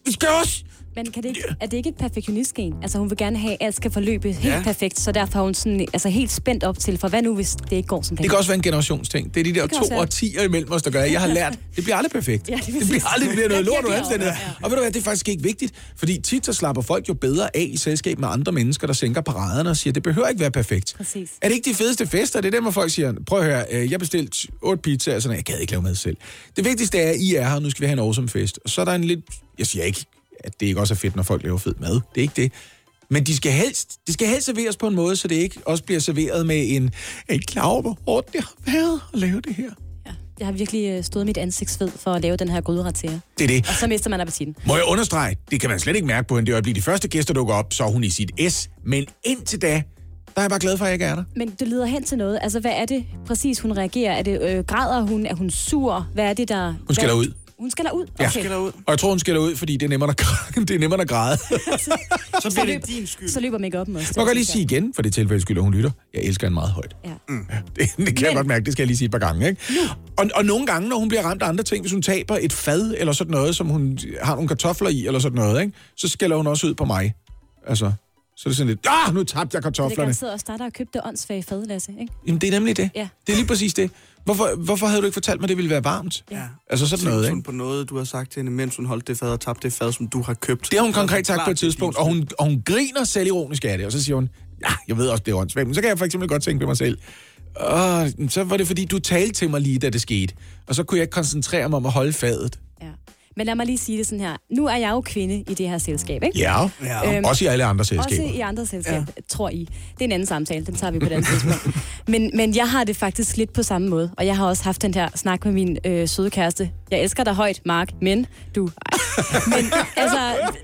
Vi skal også...
Men kan det ikke, er det ikke et perfektionistgen? Altså hun vil gerne have, at alt skal forløbe helt
Ja.
perfekt, så derfor er hun sådan, altså, helt spændt op til, for hvad nu, hvis det ikke går som
Det
planlagt?
kan også være en generationsting. Det er de der
Det
to årtier imellem os, der gør, jeg har lært, det bliver aldrig perfekt.
Ja, det
det bliver aldrig det bliver noget lort
det
og omstændigheder.
over, ja.
Og ved du hvad, det er faktisk ikke vigtigt, fordi tit så slapper folk jo bedre af i selskab med andre mennesker, der sænker paraderne og siger, det behøver ikke være perfekt.
Præcis.
Er det ikke de fedeste fester? Det er dem, hvor folk siger, prøv at høre, øh, jeg bestilte otte pizzaer, sådan, jeg gad ikke lave mad selv. Det vigtigste er, at I er her, nu skal vi have en awesome fest. Og så er der en lidt, jeg siger ikke, at det ikke også er fedt, når folk laver fed mad. Det er ikke det. Men de skal helst, de skal helst serveres på en måde, så det ikke også bliver serveret med en, er I klar over, hvor hårdt det har været at lave det her?
Ja. Jeg har virkelig øh, stået mit ansigtsved for at lave den her gryderet til jer.
Det er det.
Og så mister man appetitten.
Må jeg understrege, det kan man slet ikke mærke på hende. Det øjeblik, de første gæster dukker op, så er hun i sit S. Men indtil da, der er jeg bare glad for, at jeg ikke er der.
Men det leder hen til noget. Altså, hvad er det præcis, hun reagerer? Er det, øh, græder hun? Er hun sur? Hvad er det, der...
Hun
hvad-
ud.
Hun skælder ud?
Ja.
Okay.
Skal derud.
Og jeg tror, hun skælder ud, fordi det er nemmere at græde. det er nemmere at græde.
Så bliver det din skyld.
Så løber make-up'en også.
Må jeg godt lige sige igen, for det tilfælde skyld, at hun lytter. Jeg elsker hende meget højt.
Ja.
Ja, det, det kan Men... jeg godt mærke, det skal jeg lige sige et par gange. Ikke? Og, og nogle gange, når hun bliver ramt af andre ting, hvis hun taber et fad eller sådan noget, som hun har nogle kartofler i eller sådan noget, ikke? så skælder hun også ud på mig. Altså, så er det sådan lidt, ah, nu tabte jeg
Det er
kartoflerne.
garanteret også dig, der har købt det åndssvage fad, Lasse, ikke?
Jamen, det er nemlig det.
Ja.
Det er lige præcis det. Hvorfor, hvorfor havde du ikke fortalt mig, at det ville være varmt?
Ja.
Altså sådan noget,
Tænk
ikke?
på noget, du har sagt til hende, mens hun holdt det fad og tabte det fad, som du har købt.
Det har hun konkret sagt på et tidspunkt, og hun, og hun griner selvironisk af det, og så siger hun, ja, jeg ved også, det er åndssvagt, men så kan jeg for eksempel godt tænke på mig selv, Åh, så var det fordi, du talte til mig lige, da det skete, og så kunne jeg ikke koncentrere mig om at holde fadet.
Ja. Men lad mig lige sige det sådan her. Nu er jeg jo kvinde i det her selskab, ikke?
Ja,
Ja.
Øhm,
også i alle andre selskaber.
Også i andre selskaber, ja. tror I. Det er en anden samtale, den tager vi på den tidspunkt. Men, men jeg har det faktisk lidt på samme måde, og jeg har også haft den her snak med min øh, søde kæreste. Jeg elsker dig højt, Mark, men du... Ej. Men altså,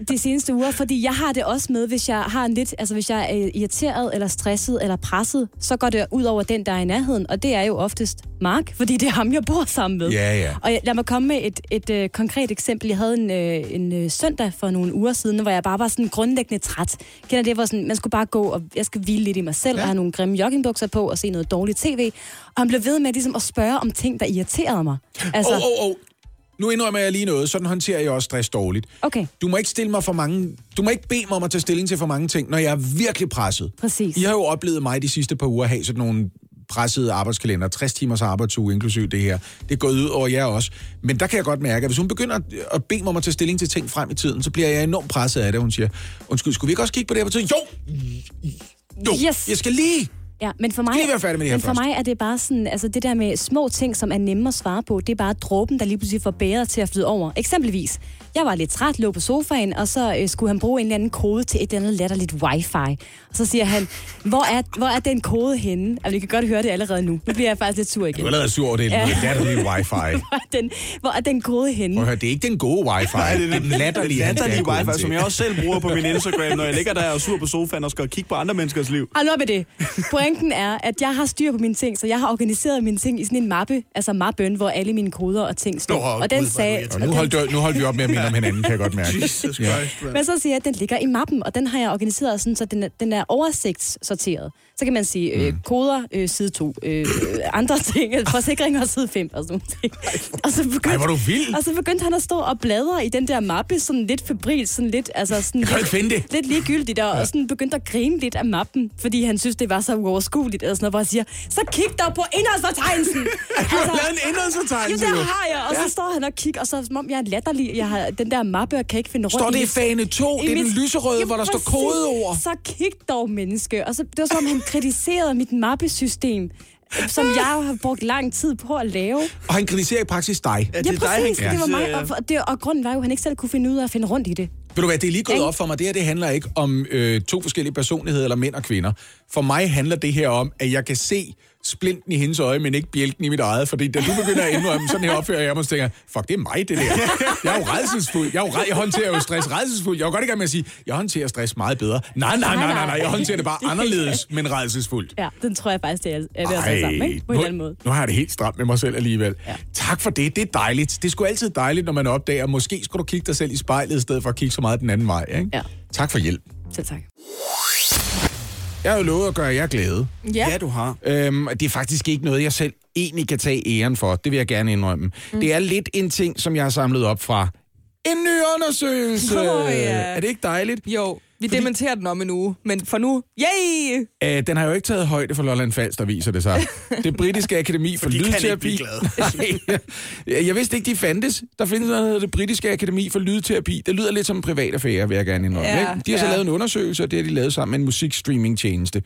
de seneste uger, fordi jeg har det også med, hvis jeg har en lidt... Altså, hvis jeg er irriteret, eller stresset, eller presset, så går det ud over den, der er i nærheden, og det er jo oftest Mark, fordi det er ham, jeg bor sammen med.
Ja, ja.
Og jeg, lad mig komme med et, et øh, konkret eksempel. Jeg havde en, øh, en øh, søndag for nogle uger siden, hvor jeg bare var sådan grundlæggende træt. Kender det, hvor sådan, man skulle bare gå, og jeg skal hvile lidt i mig selv, ja. og have nogle grimme joggingbukser på, og se noget dårligt tv. Og han blev ved med ligesom, at spørge om ting, der irriterede mig. Altså,
Åh, åh, åh. Nu indrømmer jeg lige noget. Sådan håndterer jeg også stress dårligt.
okay,
Du må ikke stille mig for mange... Du må ikke bede mig om at tage stilling til for mange ting, når jeg er virkelig presset.
præcis.
I har jo oplevet mig de sidste par uger have sådan nogle pressede arbejdskalender, 60 timers arbejdsuge, inklusiv det her. Det er gået ud over jer også. Men der kan jeg godt mærke, at hvis hun begynder at bede mig om at tage stilling til ting frem i tiden, så bliver jeg enormt presset af det. Hun siger, undskyld, skulle vi ikke også kigge på det her på tiden? Jo! Jo,
Yes.
jeg skal lige...
Ja, men for mig,
være færdig med det her
men for
først.
mig er det bare sådan, altså det der med små ting, som er nemme at svare på, det er bare dråben, der lige pludselig får bæret til at flyde over. Eksempelvis, jeg var lidt træt, lå på sofaen, og så øh, skulle han bruge en eller anden kode til et eller andet latterligt wifi. Og så siger han, hvor er, hvor er den kode henne? Altså, vi kan godt høre det allerede nu. Nu bliver jeg faktisk lidt sur igen.
Du er allerede sur over det, ja. Latterlige wifi.
Hvor er den, hvor er den kode henne?
Høre, det er ikke den gode wifi, det er den latterlige,
Latterlige wifi,
til.
som jeg også selv bruger på min Instagram, når jeg ligger der og er sur på sofaen og skal kigge på andre menneskers liv.
Hold nu op med det. Pointen er, at jeg har styr på mine ting, så jeg har organiseret mine ting i sådan en mappe, altså mappen, hvor alle mine koder og ting står.
Nå,
og den sagde,
Og nu holdt, du- nu holdt vi op med at minde om hinanden, kan jeg godt mærke.
Jesus
Ja.
Christ, mand.
Men så siger jeg, at den ligger i mappen, og den har jeg organiseret sådan, så den er, den er oversigtssorteret. Så kan man sige øh, koder, øh, side 2, øh, øh, andre ting, forsikringer side 5 og sådan nogle ting. Og så begyndte,
Ej, hvor du vild.
Og så begyndte han at stå og bladre i den der mappe, sådan lidt febrilsk, sådan lidt, altså sådan
Jeg kan
lidt,
det.
lidt ligegyldigt, og, og sådan begyndte at grine lidt af mappen, fordi han synes, det var så uoverskueligt, eller sådan noget, hvor jeg siger, så kig dog på indholdsfortegnelsen!
Du har lavet en
Jo,
indholdsfortegnelse,
det
jo.
har jeg, og så står han og kigger, og så det, som om jeg er latterlig. Jeg har den der mappe, og kan ikke finde rundt
Står
i
det i fane 2?
i
Det er den lyserøde,
Ja,
hvor der står kodeord.
Så kig dog, menneske. Og så, det var som, om han kritiserede mit mappesystem, som jeg har brugt lang tid på at lave.
Og han kritiserer i praksis dig.
Ja,
Ja,
det er dig, han
præcis. det var mig. Og, det, og grunden var jo, at han ikke selv kunne finde ud af at finde rundt i det.
Ved du hvad, det er lige gået
Ikke?
op for mig. Det her, det handler ikke om øh, to forskellige personligheder, eller mænd og kvinder. For mig handler det her om, at jeg kan se splinten i hendes øje, men ikke bjælken i mit eget. Fordi da du begynder at indrømme, sådan her opfører jeg mig, så tænker jeg, fuck, det er mig, det der. Jeg er jo redselsfuld. Jeg, er jo, red- jeg håndterer jo stress redselsfuld. Jeg er jo godt i gang med at sige, jeg håndterer stress meget bedre. Nej, nej, nej, nej, nej. Jeg hånterer det bare anderledes, men redselsfuldt.
Ja, den tror jeg faktisk, det er, er ved at tage sammen, ikke? På en
nu,
anden måde.
nu har jeg det helt stramt med mig selv alligevel. Ja. Tak for det, det er dejligt. Det sgu altid dejligt, når man opdager, måske skulle du kigge dig selv i spejlet, i stedet for at kigge så meget den anden vej. Ikke?
Ja.
Tak for hjælp.
Selv tak.
Jeg har jo lovet at gøre jer glade.
Ja.
Ja, du har.
Øhm, det er faktisk ikke noget, jeg selv egentlig kan tage æren for. Det vil jeg gerne indrømme. Mm. Det er lidt en ting, som jeg har samlet op fra en ny undersøgelse.
Åh, ja.
Er det ikke dejligt?
Jo, vi
Fordi-
dementerer den om en uge, men for nu, yay!
Øh, den har jo ikke taget højde for Lolland Falster, viser det sig. Det britiske akademi for
ikke
lydterapi. jeg vidste ikke, de fandtes. Der findes noget, der hedder det britiske akademi for lydterapi. Det lyder lidt som en privat affære, vil jeg gerne indrømme.
Ja,
ikke? De har så
ja.
lavet en undersøgelse, og det har de lavet sammen med en musikstreamingtjeneste.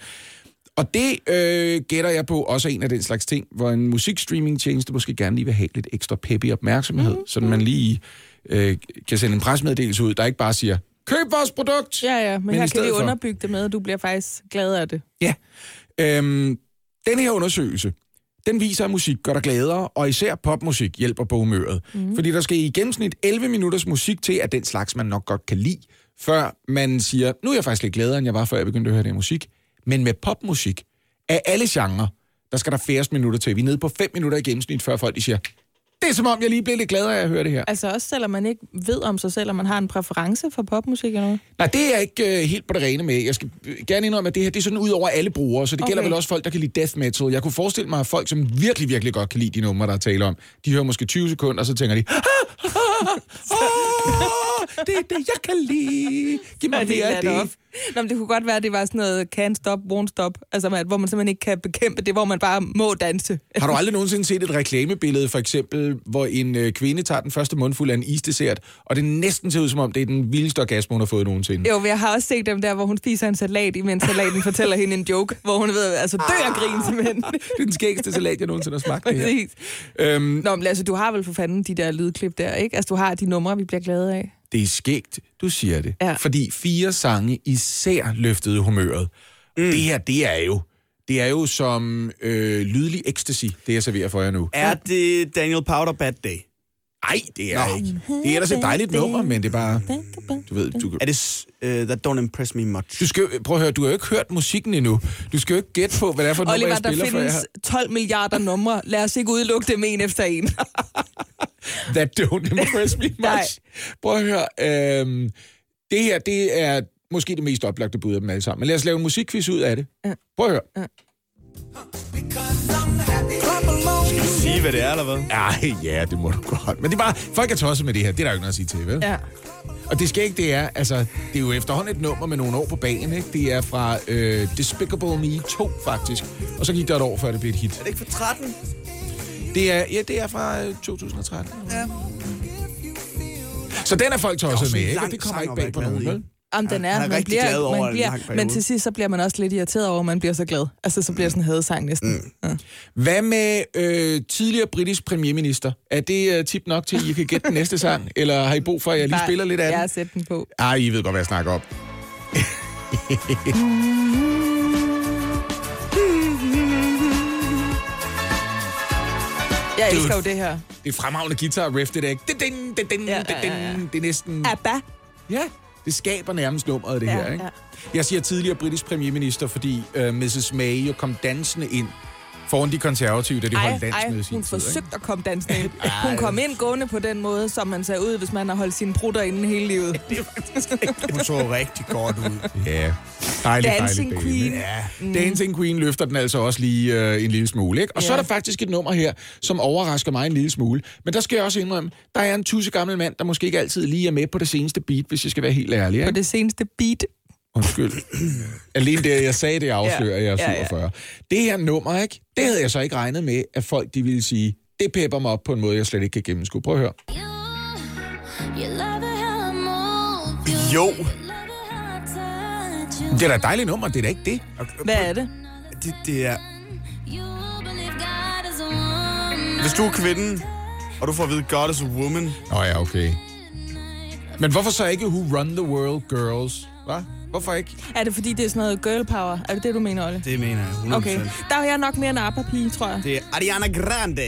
Og det øh, gætter jeg på også er en af den slags ting, hvor en musikstreamingtjeneste måske gerne lige vil have lidt ekstra peppy opmærksomhed, mm. så man lige øh, kan sende en presmeddelelse ud, der ikke bare siger, køb vores produkt!
Ja, ja, men,
Men
her kan vi
for-
underbygge det med, at du bliver faktisk glad af det.
Ja. Øhm, den her undersøgelse, den viser, at musik gør dig gladere, og især popmusik hjælper på humøret. Mm. Fordi der skal i gennemsnit 11 minutters musik til, at den slags, man nok godt kan lide, før man siger, nu er jeg faktisk lidt gladere, end jeg var, før jeg begyndte at høre det musik. Men med popmusik, af alle genrer, der skal der færrest minutter til. Vi er nede på 5 minutter i gennemsnit, før folk de siger, det er som om, jeg lige blev lidt gladere af at høre det her.
Altså også selvom man ikke ved om sig selv, om man har en præference for popmusik eller noget.
Nej, det er jeg ikke øh, helt på det rene med. Jeg skal gerne indrømme, at det her det er sådan ud over alle brugere, så det okay. gælder vel også folk, der kan lide death metal. Jeg kunne forestille mig, at folk, som virkelig, virkelig godt kan lide de numre, der er tale om, de hører måske 20 sekunder, og så tænker de, "Ah, ah, ah, det er det, jeg kan lide. Giv mig mere
er
af
det. Nå, men det kunne godt være, at det var sådan noget can't stop, won't stop. Altså, man- hvor man simpelthen ikke kan bekæmpe det, hvor man bare må danse.
Har du aldrig nogensinde set et reklamebillede, for eksempel, hvor en øh, kvinde tager den første mundfuld af en isdessert, og det næsten ser ud som om, det er den vildeste orgasme, hun har fået nogensinde?
Jo, men jeg har også set dem der, hvor hun spiser en salat, imens salaten fortæller hende en joke, hvor hun ved, altså dør af grin simpelthen.
Det er den skægste salat, jeg nogensinde har smagt. Det her.
Præcis.
Øhm,
Nå, men altså, du har vel for fanden de der lydklip der, ikke? Altså, du har de numre, vi bliver glade af.
Det er skægt, du siger det.
Ja.
Fordi fire sange især løftede humøret. Mm. Det her, det er jo det er jo som øh, lydlig ecstasy, det jeg serverer for jer nu.
Er det Daniel Powder Bad Day?
Nej, det er
Nå.
ikke. Det er ellers et dejligt nummer, men det er bare... Du ved, du,
Er det uh, That Don't Impress Me Much?
du skal, prøv at høre, du har jo ikke hørt musikken endnu. Du skal jo ikke gætte på, hvad det er for et nummer,
Oliver,
jeg
der
spiller for jer.
findes 12 milliarder numre. Lad os ikke udelukke dem en efter en.
That don't impress me much. Prøv at høre. Øhm, det her, det er måske det mest oplagte bud af dem alle sammen. Men lad os lave en musikquiz ud af det. Prøv at høre.
Sige, hvad det er, eller hvad?
Ej, ja, det må du godt. Men det er bare, folk er tosset med det her. Det er der jo ikke noget at sige til, vel?
ja.
Og det skal ikke, det er, altså, det er jo efterhånden et nummer med nogle år på banen, ikke? Det er fra øh, Despicable Me 2, faktisk. Og så gik der et år, før det blev et hit.
Er det ikke for 13?
Det er, ja, det er fra øh, 2013. Ja. Så den er folk tosset med, ikke? Det kommer ikke bag på nogen, vel?
Jamen, den er,
han er
man bliver,
glad over
man bliver, men til sidst så bliver man også lidt irriteret over, at man bliver så glad. Altså, så bliver det sådan en hadesang næsten. Mm. Ja.
Hvad med øh, tidligere britisk premierminister? Er det øh, tip nok til, at I kan gætte den næste sang? Eller har I brug for, at jeg lige
Nej,
spiller lidt af
Jeg
den?
har sat den på.
Ej, I ved godt, hvad jeg snakker om.
Jeg elsker jo det her.
Det er fremragende guitar riff, det der, ikke? Din, din,
Ja, ja, ja, ja.
Det er næsten...
Abba.
Ja, Det skaber nærmest nummeret, det
Ja,
her, ikke?
ja.
Jeg siger tidligere britisk premierminister, fordi uh, Mrs. May jo kom dansende ind foran de konservative, da de
Ej,
holdt
ej,
landsmøde sin
hun
tid. ikke?
forsøgte at komme dansende ind. Hun kom ind gående på den måde, som man ser ud, hvis man har holdt sine brutter inde hele livet.
Hun så rigtig godt ud.
Ja, dejligt,
Dancing
dejligt
Queen.
Ja. Mm. Dancing Queen løfter den altså også lige øh, en lille smule. Ikke? Og ja. så er der faktisk et nummer her, som overrasker mig en lille smule. Men der skal jeg også indrømme, der er en tusse gammel mand, der måske ikke altid lige er med på det seneste beat, hvis jeg skal være helt ærlig.
På
Ikke?
det seneste beat.
Undskyld. Alene det, jeg sagde, det afslører, at jeg er
Ja, ja.
47. Det her nummer, ikke? det havde jeg så ikke regnet med, at folk de ville sige, det pepper mig op på en måde, jeg slet ikke kan gennemskue. Prøv at høre.
Jo,
Det er da et dejligt nummer, det er da ikke det.
Hvad er det?
det, det er... Hvis du er kvinden, og du får at vide, God is a woman,
Nå ja, okay. Men hvorfor så ikke Who Run the World Girls? Hvad? Hvorfor ikke?
Er det fordi, det er sådan noget girl power? Er det det, du mener, Olle?
det mener jeg 100%.
Okay. Der er jeg nok mere en ABBA-pige, tror jeg.
Det er Ariana Grande.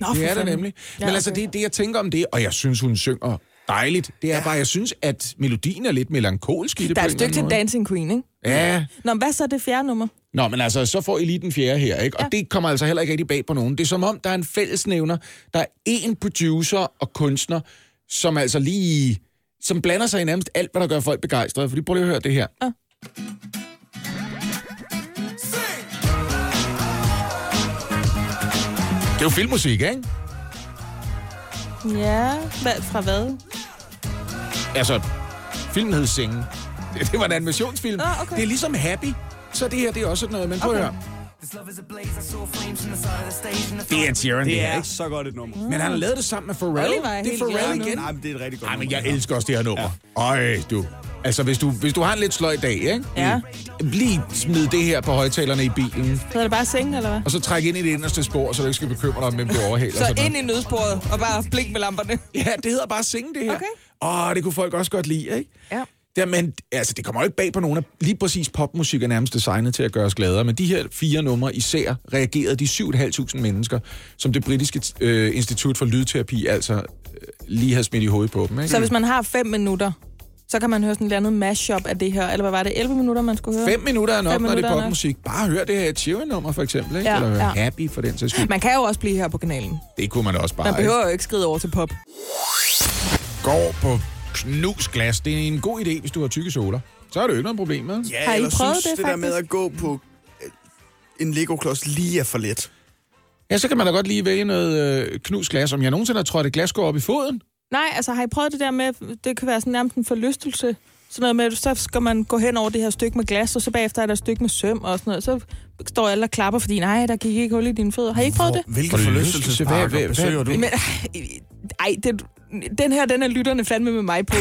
Nå,
Det er det nemlig.
Ja,
Men altså,
okay.
det det, jeg tænker om det, og jeg synes, hun synger dejligt. Det er ja. bare, jeg synes, at melodien er lidt melankolsk i det
Der er et
en
stykke til Dancing Queen, ikke?
Ja.
Nå, hvad så er det fjerde nummer?
Nå, men altså, så får I lige den fjerde her, ikke? Og
Ja.
det kommer altså heller ikke rigtig bag på nogen. Det er som om, der er en fællesnævner. Der er én producer og kunstner, som altså lige... som blander sig i nærmest alt, hvad der gør folk begejstrede. Fordi prøv lige at høre det her.
Ja.
Det er jo filmmusik, ikke?
Ja, hvad, fra hvad?
Altså, filmen hed Singen. Det, var en animationsfilm.
Nå, okay.
Det er ligesom Happy. Så det her, det er også noget, men prøv okay. at
Okay.
høre. Det er Sharon, det,
Det
her,
er
ikke?
så godt et nummer.
Men han har lavet det sammen med Pharrell.
Oliver er
det er Pharrell igen.
Nej, men det er et rigtig godt
Ej, men
nummer.
jeg elsker også det her nummer. Ja. Øj, du. Altså, hvis du, hvis du har en lidt sløj dag, ikke?
Ja.
Lige smid det her på højtalerne i bilen,
Så er det bare seng, eller hvad?
og så træk ind i det inderste spor, så du ikke skal bekymre dig om, hvem du overhaler.
Så ind i nødsporet og bare blink med lamperne.
Ja, det hedder bare synge det her.
Okay.
Åh, det kunne folk også godt lide, ikke?
Ja.
Ja, men altså, det kommer jo ikke bag på nogen af lige præcis popmusik er nærmest designet til at gøre os gladere, men de her fire numre især reagerede de 7.500 mennesker, som det britiske øh, institut for lydterapi altså øh, lige har smidt i hovedet på dem. Ikke?
Så hvis man har fem minutter, så kan man høre sådan et eller andet mashup af det her. Eller hvad var det? 11 minutter, man skulle høre?
Fem minutter er nok,
Fem
når det er
er nok.
popmusik. Bare hør det her et Sheeran-nummer, for eksempel. Ikke?
Ja,
Eller høre
ja.
Happy for den sags skyld.
Man kan jo også blive her på kanalen.
Det kunne man også bare.
Man behøver jo ikke skride over til pop.
Ikke? Går på knus glas. Det er en god idé, hvis du har tykke såler. Så er det jo ikke noget problem med.
Ja,
Har I prøvet
synes,
det,
det der med at gå på øh, en Lego-klods lige er for let.
Ja, så kan man da godt lige vælge noget øh, knus glas. Om jeg nogensinde har trådt et glas op i foden,
Nej, altså har I prøvet det der med, det kan være sådan nærmest en forlystelse. Sådan noget med, så skal man gå hen over det her stykke med glas, og så bagefter er der et stykke med søm og sådan noget. Så står alle og klapper, fordi nej, der gik ikke hul i dine fødder. Har I ikke prøvet det?
Hvilke
Forlystelse?
forlystelsesparker besøger du?
Men, ej, det, den her, den er lytterne fandme med mig på.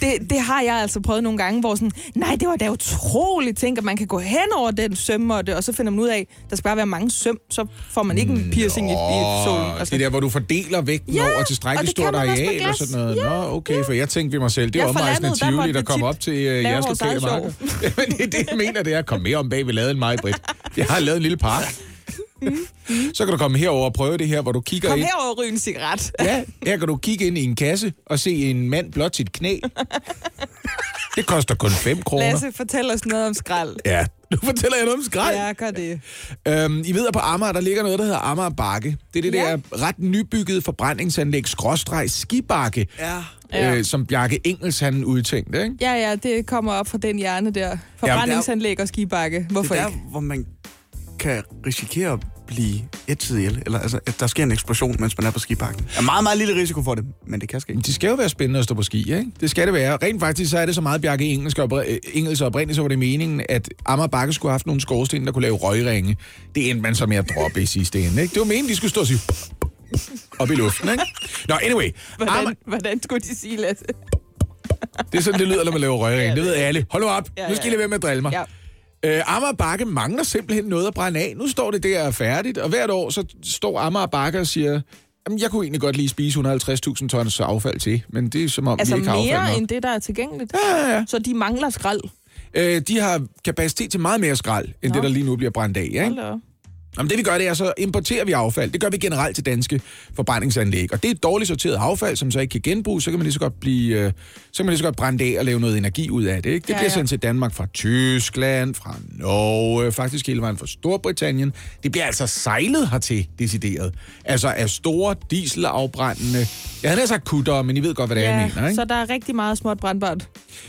Det, det har jeg altså prøvet nogle gange, hvor sådan, nej, det var da utroligt tænkt, at man kan gå hen over den sømmåtte, og så finder man ud af, der skal bare være mange søm, så får man ikke en piercing i, i solen. Altså,
det der, hvor du fordeler vægten
Ja,
over
og
tilstrækkeligt
det
stort areal og sådan noget. Nå, okay, for jeg tænkte ved mig selv, det er
Ja,
omrejsende Tivoli, der kommer op til uh, jeres lokale
eget
marked. Jamen, det det, jeg mener, det er at komme med om bag ved lavet en meget bredt. Jeg har lavet en lille park. Så kan du komme herover og prøve det her, hvor du kigger
Kom
ind.
herover og ryge en cigaret.
Ja, her kan du kigge ind i en kasse og se en mand blot sit knæ. Det koster kun 5 kroner.
Lasse, fortæl os noget om skrald.
Ja, nu fortæller jeg noget om skrald.
Ja, gør det.
Øhm, I ved, at på Amager, der ligger noget, der hedder Amager Bakke. Det er det
Ja.
der ret nybyggede forbrændingsanlæg, skråstreg skibakke,
Ja.
Ja.
øh, som Bjarke Engels han udtænkte, ikke?
Ja, ja, det kommer op fra den hjerne der. Forbrændingsanlæg og skibakke. Hvorfor
det er
ikke?
der, hvor man kan risikere at blive ætset ihjel. Eller altså, at der sker en eksplosion, mens man er på skibakken. Der er meget, meget lille risiko for det, men det kan ske.
Det skal jo være spændende at stå på ski, ikke? Det skal det være. Rent faktisk så er det så meget Bjarke Engels, opri- Engels og oprindeligt, så var det meningen, at Amager Bakke skulle have haft nogle skorsten, der kunne lave røgringe. Det endte man så med at droppe i sidste ende, ikke? Det var meningen, de skulle stå og sige op i luften, ikke? Nå, anyway. Amager,
Hvordan, hvordan skulle de sige, Lasse?
det er sådan, det lyder, når man laver røgringe. Det ved alle. Hold nu op.
Ja,
Nu skal I
ja.
lade være med at drille mig.
Ja.
Øh, Amager Bakke mangler simpelthen noget at brænde af. Nu står det der færdigt, og hvert år så står Amager Bakke og siger, Jamen, jeg kunne egentlig godt lige spise 150.000 tons affald til, men det er som om,
Altså
vi ikke har affald
mere
nok.
end det, der er tilgængeligt.
Ja, ja, ja.
Så de mangler skrald.
Øh, de har kapacitet til meget mere skrald, end
Nå.
det, der lige nu bliver brændt af. Ikke? Jamen, det vi gør, det er, så importerer vi affald. Det gør vi generelt til danske forbrændingsanlæg. Og det er et dårligt sorteret affald, som så ikke kan genbruges. Så kan man lige så godt, blive, øh, så kan man lige så godt brænde af og lave noget energi ud af det. Ikke? Det
Ja,
ja, bliver
ja.
sendt til Danmark fra Tyskland, fra Norge, faktisk hele vejen fra Storbritannien. Det bliver altså sejlet hertil, decideret. Altså af store dieselafbrændende... Jeg havde sagt kutter, men I ved godt, hvad det er, jeg mener. Ikke?
så der er rigtig meget småt brandbart.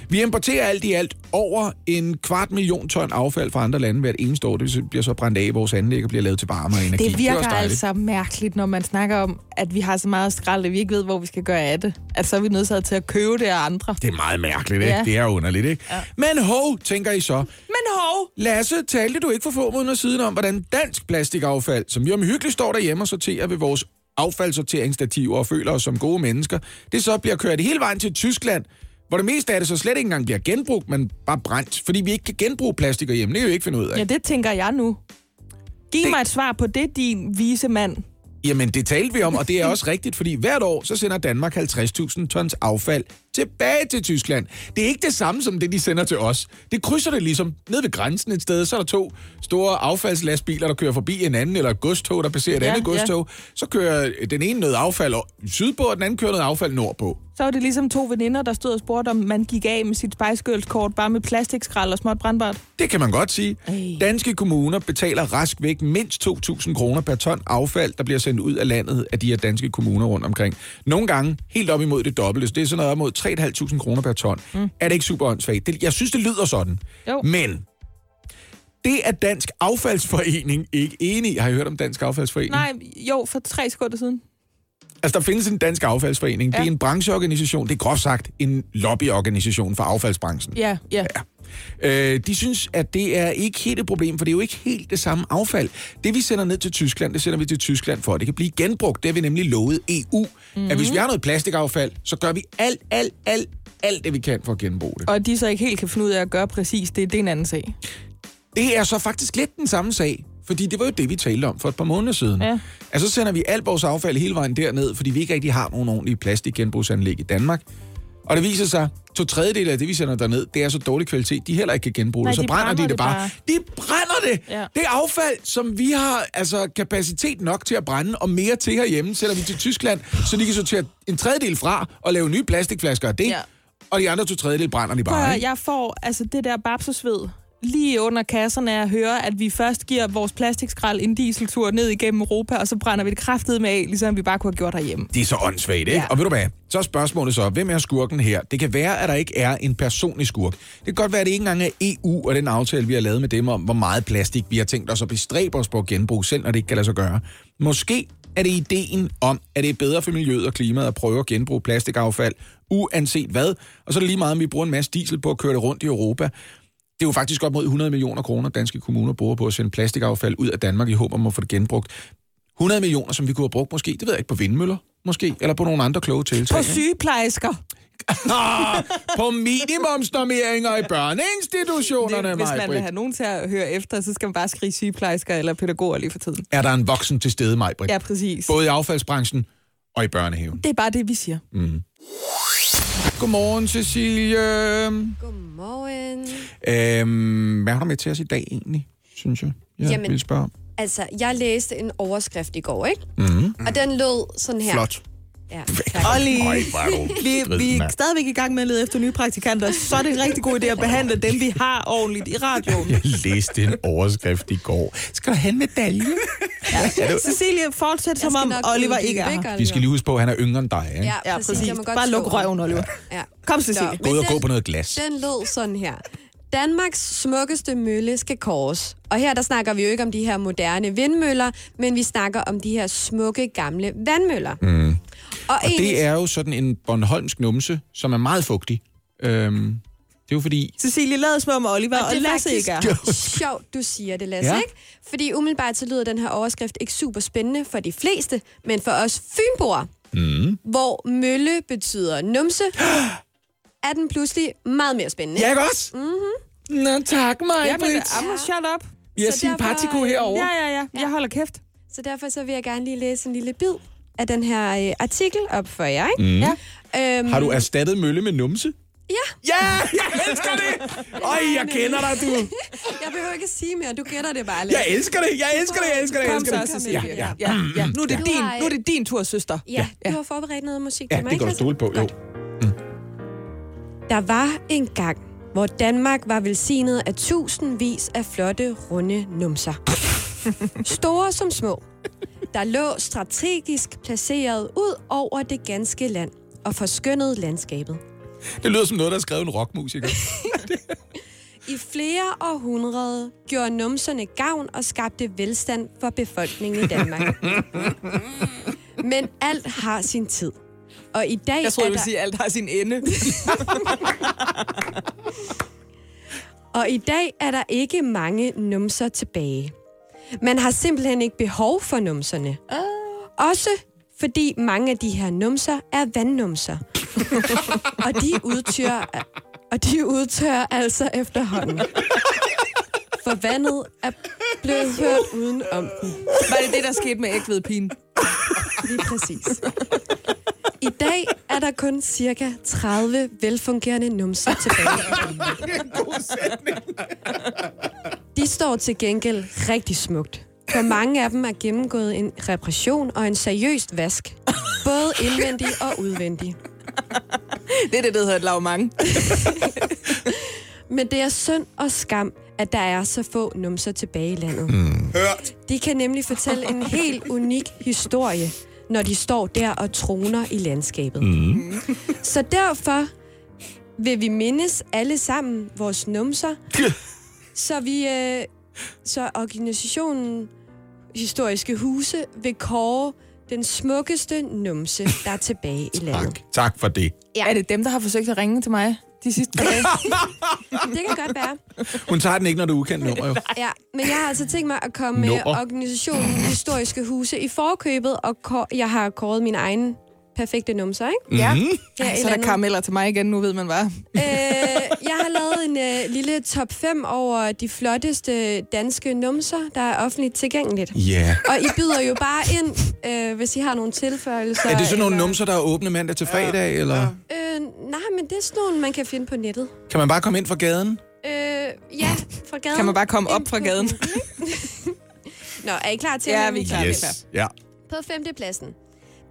Vi importerer alt i alt over en kvart million ton affald fra andre lande hvert eneste år. Det bliver så brændt af i vores anlæg bliver lavet til varme og energi.
Det
er
virker
dejligt.
altså mærkeligt, når man snakker om, at vi har så meget skrald, at vi ikke ved, hvor vi skal gøre af det. At så er vi nødt til at købe det af andre.
Det er meget mærkeligt, ikke?
Ja.
Det er underligt, ikke? Ja. Men hov, tænker I så.
Men hov!
Lasse, talte du ikke for få måneder siden om, hvordan dansk plastikaffald, som vi omhyggeligt står derhjemme og sorterer ved vores affaldssorteringsstativer og føler os som gode mennesker, det så bliver kørt hele vejen til Tyskland, hvor det meste af det så slet ikke engang bliver genbrugt, men bare brændt, fordi vi ikke kan genbruge plastik hjemme. Det kan vi ikke finde ud af.
Ja, det tænker jeg nu. Giv
Det-
mig et svar på det, din vise mand.
Jamen, det talte vi om, og det er også rigtigt, fordi hvert år så sender Danmark 50.000 tons affald tilbage til Tyskland. Det er ikke det samme som det, de sender til os. Det krydser det ligesom ned ved grænsen et sted, så er der to store affaldslastbiler, der kører forbi en anden, eller et godstog, der passerer et
Ja,
andet
ja.
godstog. Så kører den ene noget affald sydpå, og den anden kører noget affald nordpå.
Så var det ligesom to veninder, der stod og spurgte, om man gik af med sit spejskølskort bare med plastikskrald og småt brandbart.
Det kan man godt sige.
Ej.
Danske kommuner betaler rask væk mindst 2.000 kroner per ton affald, der bliver sendt ud af landet af de her danske kommuner rundt omkring. Nogle gange helt op imod det dobbelte, det er sådan noget op mod 3.500 kroner per ton. Mm. Er det ikke super åndssvagt? Det, jeg synes, det lyder sådan.
Jo.
Men det er Dansk Affaldsforening ikke enig i. Har I hørt om Dansk Affaldsforening?
Nej, jo, for tre sekunder siden.
Altså, der findes en dansk affaldsforening. Ja. Det er en brancheorganisation. Det er groft sagt en lobbyorganisation for affaldsbranchen.
Ja, ja.
Øh, de synes, at det er ikke helt et problem, for det er jo ikke helt det samme affald. Det, vi sender ned til Tyskland, det sender vi til Tyskland for, at det kan blive genbrugt. Det har vi nemlig lovet EU. Mm-hmm. At hvis vi har noget plastikaffald, så gør vi alt, alt, alt, alt det, vi kan for at genbruge det.
Og de så ikke helt kan finde ud af at gøre præcis det, det er en anden sag.
Det er så faktisk lidt den samme sag, fordi det var jo det, vi talte om for et par måneder siden.
Ja.
Altså, så sender vi alt vores affald hele vejen derned, fordi vi ikke rigtig har nogen ordentlige plastikgenbrugsanlæg i Danmark. Og det viser sig, to tredjedel af det, vi sender derned, det er så dårlig kvalitet, de heller ikke kan genbruge
Nej,
det. Så
de
brænder,
brænder
de det bare.
bare.
De brænder det!
Ja.
Det er affald, som vi har altså, kapacitet nok til at brænde, og mere til herhjemme, sender vi til Tyskland, så de kan sortere en tredjedel fra og lave nye plastikflasker af det.
Ja.
Og de andre to tredjedel brænder de
Prøv
bare. Ikke?
jeg får altså det der babsesved lige under kasserne af at høre, at vi først giver vores plastikskrald en dieseltur ned igennem Europa, og så brænder vi det kraftet med af, ligesom vi bare kunne have gjort herhjemme.
Det er så åndssvagt, ikke? Ja. Og ved du hvad? Så er spørgsmålet så, hvem er skurken her? Det kan være, at der ikke er en personlig skurk. Det kan godt være, at det ikke engang er EU og den aftale, vi har lavet med dem om, hvor meget plastik vi har tænkt os at bestræbe os på at genbruge, selv når det ikke kan lade sig gøre. Måske er det ideen om, at det er bedre for miljøet og klimaet at prøve at genbruge plastikaffald, uanset hvad. Og så er det lige meget, om vi bruger en masse diesel på at køre det rundt i Europa. Det er jo faktisk op mod 100 millioner kroner, danske kommuner bruger på at sende plastikaffald ud af Danmark i håb om at få det genbrugt. 100 millioner, som vi kunne have brugt måske, det ved jeg ikke, på vindmøller måske, eller på nogle andre kloge tiltag.
På sygeplejersker.
Ah, på minimumsnormeringer i børneinstitutionerne,
Det, hvis man vil have nogen til at høre efter, så skal man bare skrive sygeplejersker eller pædagoger lige for tiden.
Er der en voksen til stede, Majbrit?
Ja, præcis.
Både i affaldsbranchen og i børnehaven.
Det er bare det, vi siger.
Godmorgen, Cecilie.
Godmorgen.
Øhm, hvad har du med til os i dag egentlig, synes jeg? Jeg
Jamen,
vil spørge om.
Altså, jeg læste en overskrift i går, ikke? Mm-hmm. Og den lød sådan her.
Flot.
Ja.
Olli,
er du
vi, vi er stadigvæk i gang med at lede efter nye praktikanter, så er det en rigtig god idé at behandle dem, vi har ordentligt i radioen.
Jeg læste en overskrift i går. Skal du have en medalje?
Cecilie, fortsæt som om Oliver ikke er her.
Vi skal lige huske på, at han er yngre end dig. Ikke?
Ja,
Ja,
præcis.
præcis.
Må godt
Bare luk røven, Oliver.
Ja.
Kom, Cecilie.
Gå ud og gå på noget glas.
Den lød sådan her. Danmarks smukkeste mølle skal kores. Og her der snakker vi jo ikke om de her moderne vindmøller, men vi snakker om de her smukke gamle vandmøller. Mm. Og,
Og
egentlig,
det er jo sådan en Bornholmsk numse, som er meget fugtig. Øhm, det er jo fordi...
Cecilie, lad som om Oliver og,
er
Lasse ikke er
sjovt, du siger det, Lasse,
Ja.
ikke? Fordi umiddelbart så lyder den her overskrift ikke super spændende for de fleste, men for os fynboer, mm. hvor mølle betyder numse, er den pludselig meget mere spændende.
Ja, ikke også? Mm-hmm. Nå, tak mig,
Ja, men Amma, shut up.
Vi har
Så
sin partiko herovre.
Ja, ja, ja. Jeg holder kæft.
Så derfor så vil jeg gerne lige læse en lille bid af den her øh, artikel op for jer. Ikke?
Mm. Ja.
Øhm,
Har du erstattet mølle med numse?
Ja,
Ja, jeg elsker det! Øj, jeg kender dig, du.
jeg behøver ikke at sige mere. Du gætter det bare lidt.
Jeg elsker det, jeg elsker det, jeg elsker det, jeg
Kom
elsker
så,
det.
Cecilie.
Ja, ja.
ja, ja. Nu, er det din, nu er det din tur, søster.
Ja, du har forberedt noget musik
Ja,
til mig,
det kan du stole på, jo.
Godt. Der var en gang, hvor Danmark var velsignet af tusindvis af flotte, runde numser. Store som små. Der lå strategisk placeret ud over det ganske land og forskønnede landskabet.
Det lyder som noget, der er skrevet en rockmusiker.
I flere århundreder gjorde numserne gavn og skabte velstand for befolkningen i Danmark. Men alt har sin tid. Og i dag
Jeg tror,
er
du vil
der...
sige, at alt har sin ende.
Og i dag er der ikke mange numser tilbage. Man har simpelthen ikke behov for numserne. Også fordi mange af de her numser er vandnumser. og de udtør, og de udtør altså efterhånden. For vandet er blevet hørt uden om den.
Var det det, der skete med ægvedpigen?
Lige præcis. I dag er der kun cirka 30 velfungerende numser tilbage. De står til gengæld rigtig smukt. For mange af dem er gennemgået en repression og en seriøst vask. Både indvendig og udvendig.
Det er det, der hedder et lavmang.
Men det er synd og skam, at der er så få numser tilbage i landet. Mm.
Hørt.
De kan nemlig fortælle en helt unik historie, når de står der og troner i landskabet. Mm. Så derfor vil vi mindes alle sammen vores numser, så vi øh, så organisationen Historiske Huse vil kåre den smukkeste numse, der er tilbage i landet.
Tak, tak for det.
Ja. Er det dem, der har forsøgt at ringe til mig de sidste par dage?
Det kan godt være.
Hun tager den ikke, når du er ukendt nummer, jo.
Ja, men jeg har altså tænkt mig at komme med organisationen Historiske Huse i forkøbet, og jeg har kåret min egen perfekte numser, ikke?
ja.
Ja,
Ej, så er der karameller til mig igen, nu ved man hvad.
Øh, jeg har lavet en øh, lille top 5 over de flotteste danske numser, der er offentligt tilgængeligt.
Ja.
Og I byder jo bare ind, øh, hvis I har nogle tilføjelser.
Er det sådan nogle
eller-
numser, der er åbne mandag til fredag, eller
Øh, nej, men det er sådan nogle, man kan finde på nettet.
kan man bare komme ind fra gaden?
Øh, ja, fra gaden.
Kan man bare komme op fra gaden?
Nå, er I klar til
Ja,
at
vi er klar.
Yes. Ja.
På femtepladsen,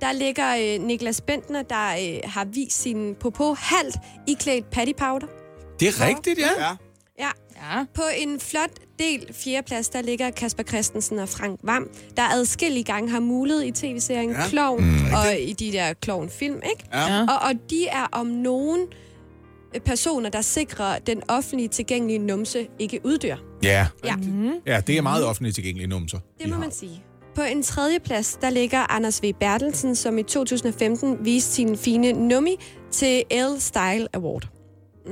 der ligger øh, Niklas Bentner, der øh, har vist sin popo halvt iklædt patty powder.
Det er rigtigt, ja.
Ja.
Ja.
Ja.
På en flot del fjerdeplads, der ligger Kasper Christensen og Frank Vam, der adskillige gange har mulet i tv-serien
Ja.
Klovn mm. og i de der Klovn-film, ikke?
Ja.
Og, og de er om nogen øh, personer, der sikrer den offentlige tilgængelige numse ikke uddør.
Ja.
Ja,
Ja, det er meget offentligt tilgængelige numser.
det må man sige. På en tredje plads, der ligger Anders V. Bertelsen, som i 2015 viste sin fine nummi til L Style Award.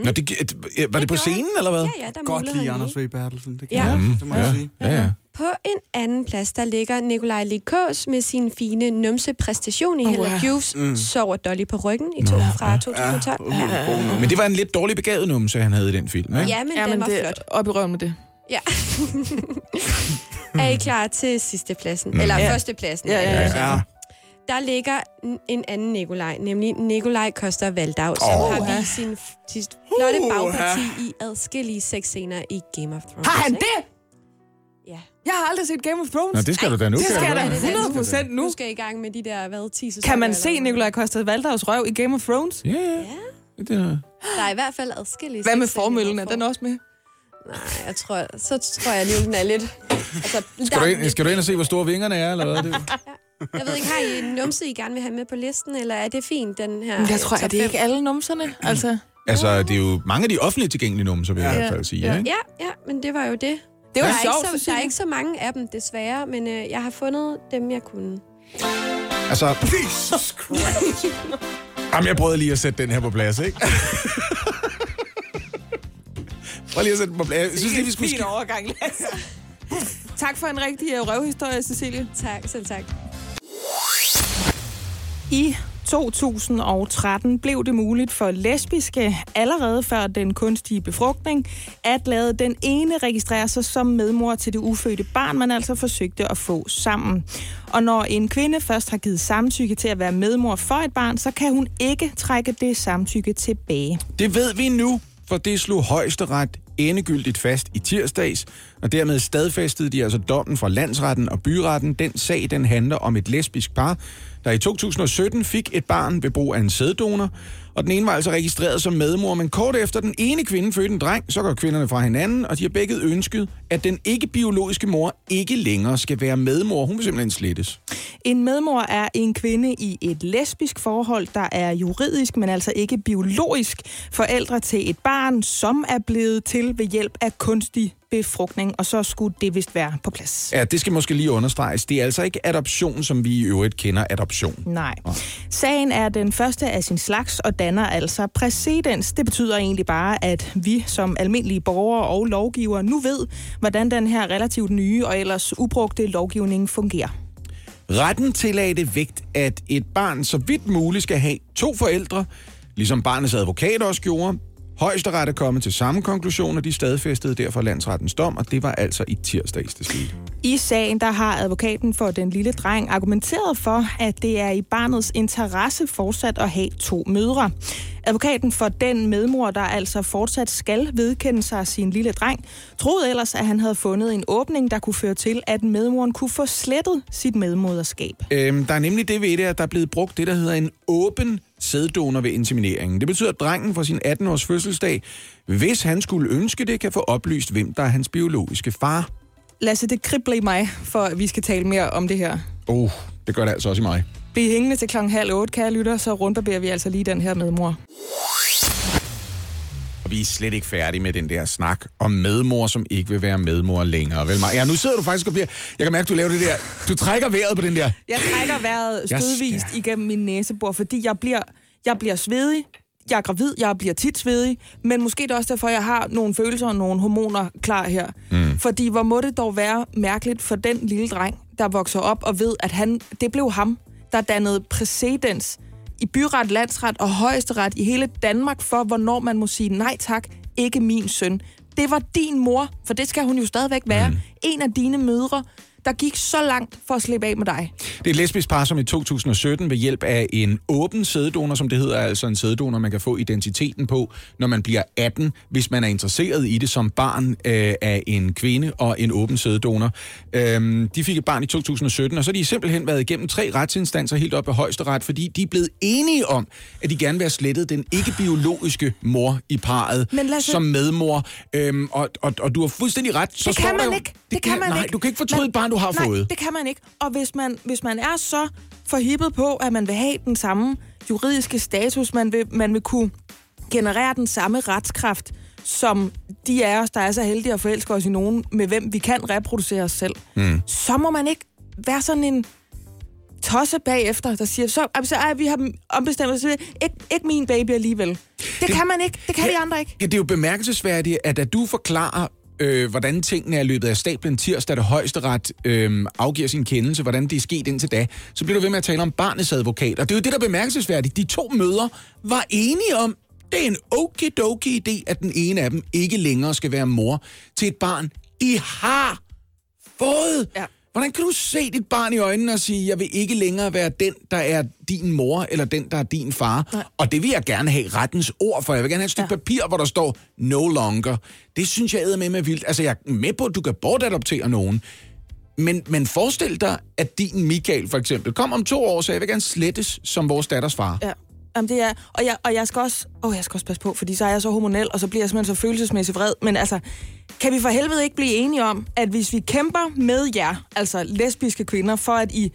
Nå, det, var det på scenen, eller hvad?
Ja, ja, der
Godt lige Anders. V. Bertelsen. Det kan
Ja.
jeg,
Mm,
det må jeg sige.
Ja, ja.
På en anden plads, der ligger Nikolaj Likås med sin fine numse præstation i
Oh,
Hella. Juves mm. Sover Dolly på ryggen i to, fra 2012.
Uh, god nummer.
Men det var en lidt dårlig begavet numse, han havde i den film, ikke?
Ja, men
Ja,
den
men
var
det,
flot.
op i røven med det.
Ja. er I klar til sidste pladsen? Eller
Ja.
første pladsen?
Ja, ja, ja.
Ja.
Der ligger en anden Nikolaj, nemlig Nikolaj Koster Valdau, som
Åh.
har vist sin, sit flotte
Uha.
bagparti i adskillige sexscener i Game of Thrones.
Har han
ikke?
det?
Ja.
Jeg har aldrig set Game of Thrones.
Nå, det skal du da nu.
det skal da
høre.
det.
100 procent
Nu
nu.
skal I gang med de der, hvad, 10 sæsoner?
Kan man se? Nikolaj Costa Valdaus røv i Game of Thrones?
Ja, ja. Det er...
Der er i hvert fald adskillige
Hvad med formøllen? Er den også med?
Nej, jeg tror, så tror jeg lige, den er lidt... Altså,
Skal du, ind, skal du ind og se, hvor store vingerne er, eller hvad? Det?
Jeg ved ikke, har I en numse, I gerne vil have med på listen, eller er det fint, den her
Jeg tror, at det ikke alle numserne. Altså,
Altså, det er jo mange af de offentligt tilgængelige numser, vil jeg i hvert fald sige.
Ja.
Ikke?
Ja, ja, men det var jo det.
det var
der, er
sjovt,
ikke så, der er ikke så mange af dem, desværre, men øh, jeg har fundet dem, jeg kunne.
Altså... Jesus Christ! Jamen, jeg prøvede lige at sætte den her på plads, ikke? Prøv lige at sætte på plads. Jeg synes lige, vi skulle...
Fin overgang, Lasse. tak for en rigtig øh, røvhistorie, Cecilie.
Tak, selv tak.
I 2013 blev det muligt for lesbiske, allerede før den kunstige befrugtning, at lade den ene registrere sig som medmor til det ufødte barn, man altså forsøgte at få sammen. Og når en kvinde først har givet samtykke til at være medmor for et barn, så kan hun ikke trække det samtykke tilbage.
Det ved vi nu, for det slog højesteret endegyldigt fast i tirsdags, og dermed stadfæstede de altså dommen fra landsretten og byretten. Den sag, den handler om et lesbisk par, der i 2017 fik et barn ved brug af en sæddonor, og den ene var altså registreret som medmor, men kort efter den ene kvinde fødte en dreng, så går kvinderne fra hinanden, og de har begge ønsket, at den ikke-biologiske mor ikke længere skal være medmor. Hun vil simpelthen slettes.
En medmor er en kvinde i et lesbisk forhold, der er juridisk, men altså ikke biologisk forældre til et barn, som er blevet til ved hjælp af kunstig befrugtning, og så skulle det vist være på plads.
Ja, det skal måske lige understreges. Det er altså ikke adoption, som vi i øvrigt kender adoption.
Nej. Sagen er den første af sin slags og danner altså præcedens. Det betyder egentlig bare, at vi som almindelige borgere og lovgivere nu ved, hvordan den her relativt nye og ellers ubrugte lovgivning fungerer.
Retten tillagde det vægt, at et barn så vidt muligt skal have to forældre, ligesom barnets advokat også gjorde. Højesteret er kommet til samme konklusion, og de stadfæstede derfor landsrettens dom, og det var altså i tirsdags, det skete.
I sagen der har advokaten for den lille dreng argumenteret for, at det er i barnets interesse fortsat at have to mødre. Advokaten for den medmor, der altså fortsat skal vedkende sig sin lille dreng, troede ellers, at han havde fundet en åbning, der kunne føre til, at medmoren kunne få slettet sit medmoderskab.
Øhm, der er nemlig det ved det, at der er blevet brugt det, der hedder en åben sæddonor ved insemineringen. Det betyder, at drengen fra sin 18-års fødselsdag, hvis han skulle ønske det, kan få oplyst, hvem der er hans biologiske far.
Lasse, det kribler i mig, for at vi skal tale mere om det her.
Oh, det gør det altså også i mig.
Bliv hængende til klokken halv otte, kære lytter, så rundbarberer vi altså lige den her medmor.
Og vi er slet ikke færdige med den der snak om medmor, som ikke vil være medmor længere. Vel, Maja? ja, nu sidder du faktisk og bliver... Jeg kan mærke, du laver det der... Du trækker vejret på den der...
Jeg trækker vejret stødvist
skal-
igennem min næsebor, fordi jeg bliver, jeg bliver svedig. Jeg er gravid, jeg bliver tit svedig, men måske det er også derfor, jeg har nogle følelser og nogle hormoner klar her. Mm. Fordi hvor må det dog være mærkeligt for den lille dreng, der vokser op og ved, at han, det blev ham, der dannede præcedens i byret, landsret og højesteret i hele Danmark for, hvornår man må sige nej tak, ikke min søn. Det var din mor, for det skal hun jo stadigvæk være. Mm. En af dine mødre, der gik så langt for at slippe af med dig.
Det er et lesbisk par, som i 2017 ved hjælp af en åben sæddonor, som det hedder, altså en sæddonor, man kan få identiteten på, når man bliver 18, hvis man er interesseret i det som barn øh, af en kvinde og en åben sæddonor. Øhm, de fik et barn i 2017, og så har de simpelthen været igennem tre retsinstanser helt op ved højesteret, fordi de er blevet enige om, at de gerne vil have slettet den ikke-biologiske mor i parret
Men Lasse-
som medmor. Øhm, og, og, og du har fuldstændig ret. Så
det kan man
jo-
ikke. Det, kan man
nej,
ikke.
du kan ikke fortryde
Man-
barn, du har
nej,
fået.
det kan man ikke. Og hvis man, hvis man er så forhippet på, at man vil have den samme juridiske status, man vil, man vil kunne generere den samme retskraft, som de af os, der er så heldige at forelske os i nogen, med hvem vi kan reproducere os selv, mm. så må man ikke være sådan en tosse bagefter, der siger, så, så ej, vi har ombestemt os, ikke, ikke min baby alligevel. Det, det kan man ikke. Det kan de andre ikke.
Ja, det er jo bemærkelsesværdigt, at da du forklarer, øh, hvordan tingene er løbet af stablen tirsdag, da højesteret øh, afgiver sin kendelse, hvordan det er sket indtil da, så bliver du ved med at tale om barnets advokat. Og det er jo det, der er bemærkelsesværdigt. De to mødre var enige om, det er en okidoki idé, at den ene af dem ikke længere skal være mor til et barn, de har fået.
Ja.
Hvordan kan du se dit barn i øjnene og sige, jeg vil ikke længere være den, der er din mor, eller den, der er din far? Nej. Og det vil jeg gerne have rettens ord for. Jeg vil gerne have et stykke ja. papir, hvor der står no longer. Det synes jeg æder med med vildt. Altså, jeg er med på, at du kan bortadoptere nogen. Men, men forestil dig, at din Michael for eksempel kom om to år, så jeg vil gerne slettes som vores datters far.
Ja. Jamen, det er, og jeg, og jeg skal også, åh, jeg skal også passe på, fordi så er jeg så hormonel, og så bliver jeg simpelthen så følelsesmæssigt vred. Men altså, kan vi for helvede ikke blive enige om, at hvis vi kæmper med jer, altså lesbiske kvinder, for at I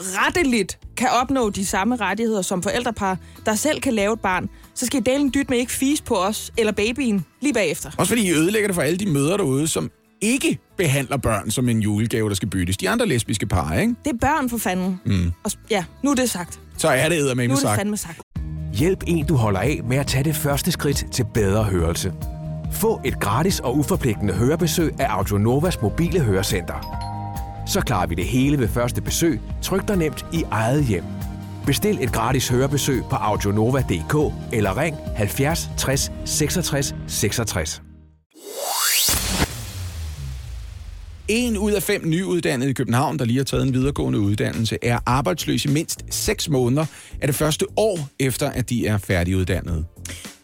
retteligt kan opnå de samme rettigheder som forældrepar, der selv kan lave et barn, så skal I dele en dyt med ikke fise på os eller babyen lige bagefter.
Også fordi I ødelægger det for alle de mødre derude, som ikke behandler børn som en julegave, der skal byttes. De andre lesbiske par, ikke?
Det er børn for fanden. Mm. Og, ja, nu er det sagt.
Så er det
Nu
eddermame
er det
sagt.
fandme sagt.
Hjælp en, du holder af med at tage det første skridt til bedre hørelse. Få et gratis og uforpligtende hørebesøg af Audionovas mobile hørecenter. Så klarer vi det hele ved første besøg, tryk dig nemt i eget hjem. Bestil et gratis hørebesøg på audionova.dk eller ring 70 60 66 66.
En ud af fem nyuddannede i København, der lige har taget en videregående uddannelse, er arbejdsløs i mindst 6 måneder af det første år efter, at de er færdiguddannede.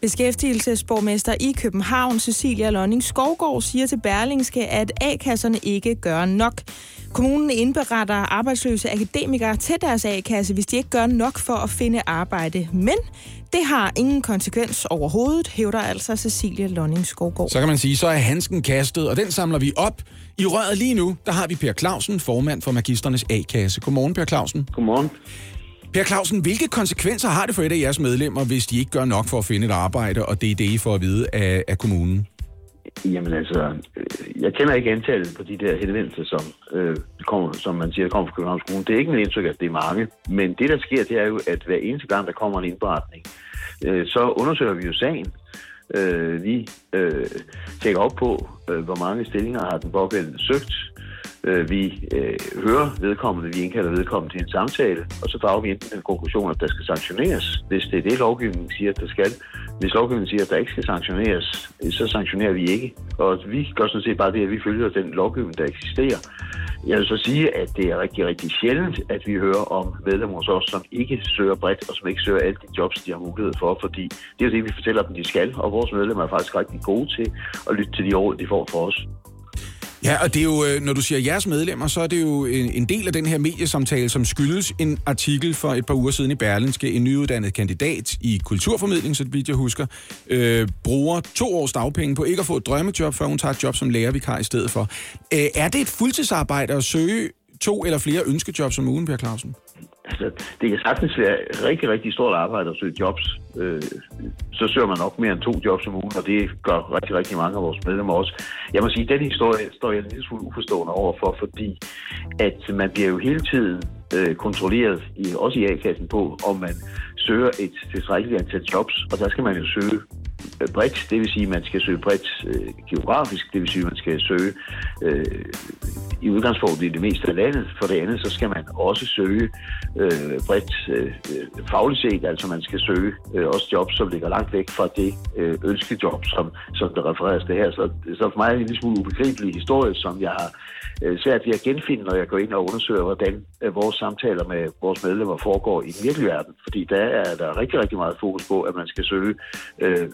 Beskæftigelsesborgmester i København, Cecilia Lonning Skovgaard, siger til Berlingske, at A-kasserne ikke gør nok. Kommunen indberetter arbejdsløse akademikere til deres A-kasse, hvis de ikke gør nok for at finde arbejde. Men det har ingen konsekvens overhovedet, hævder altså Cecilia Lonning Skovgaard.
Så kan man sige, så er handsken kastet, og den samler vi op. I røret lige nu, der har vi Per Clausen, formand for Magisternes A-kasse. Godmorgen, Per Clausen.
Godmorgen.
Per Clausen, hvilke konsekvenser har det for et af jeres medlemmer, hvis de ikke gør nok for at finde et arbejde, og det er det, I får at vide af, af kommunen?
Jamen altså, jeg kender ikke antallet på de der henvendelser, som, øh, kommer, som man siger, kommer fra Københavns Kommune. Det er ikke mit indtryk, at det er mange. Men det, der sker, det er jo, at hver eneste gang, der kommer en indberetning, øh, så undersøger vi jo sagen. Øh, vi øh, tjekker op på, øh, hvor mange stillinger har den pågældende søgt. Øh, vi øh, hører vedkommende, vi indkalder vedkommende til en samtale, og så drager vi enten den konklusion, at der skal sanktioneres, hvis det er det, lovgivningen siger, at der skal. Hvis lovgivningen siger, at der ikke skal sanktioneres, så sanktionerer vi ikke. Og vi gør sådan set bare det, at vi følger den lovgivning, der eksisterer. Jeg vil så sige, at det er rigtig, rigtig sjældent, at vi hører om medlemmer hos os, som ikke søger bredt, og som ikke søger alle de jobs, de har mulighed for, fordi det er jo det, vi fortæller dem, de skal, og vores medlemmer er faktisk rigtig gode til at lytte til de råd, de får for os.
Ja, og det er jo, øh, når du siger jeres medlemmer, så er det jo en, en del af den her mediesamtale, som skyldes en artikel for et par uger siden i Berlinske. En nyuddannet kandidat i kulturformidling, så vidt jeg husker, øh, bruger to års dagpenge på ikke at få et drømmejob, før hun tager et job som lærervikar i stedet for. Øh, er det et fuldtidsarbejde at søge to eller flere ønskejobs om ugen, Per Clausen?
Altså, det kan sagtens være rigtig, rigtig stort arbejde at søge jobs. Øh, så søger man nok mere end to jobs om ugen, og det gør rigtig, rigtig mange af vores medlemmer også. Jeg må sige, at den historie står jeg lidt lille smule uforstående overfor, fordi at man bliver jo hele tiden øh, kontrolleret, i, også i A-kassen, på, om man søger et tilstrækkeligt antal jobs, og der skal man jo søge Øh, bredt, det vil sige, at man skal søge bredt øh, geografisk, det vil sige, at man skal søge øh, i udgangspunktet i det meste af landet. For det andet, så skal man også søge øh, bredt øh, fagligt set, altså man skal søge øh, også jobs, som ligger langt væk fra det øh, ønskejob, som, som der refereres til her. Så, så for mig er det en lille smule ubegribelig historie, som jeg har øh, svært ved at genfinde, når jeg går ind og undersøger, hvordan øh, vores samtaler med vores medlemmer foregår i den virkelige verden. Fordi der er der rigtig, rigtig meget fokus på, at man skal søge øh,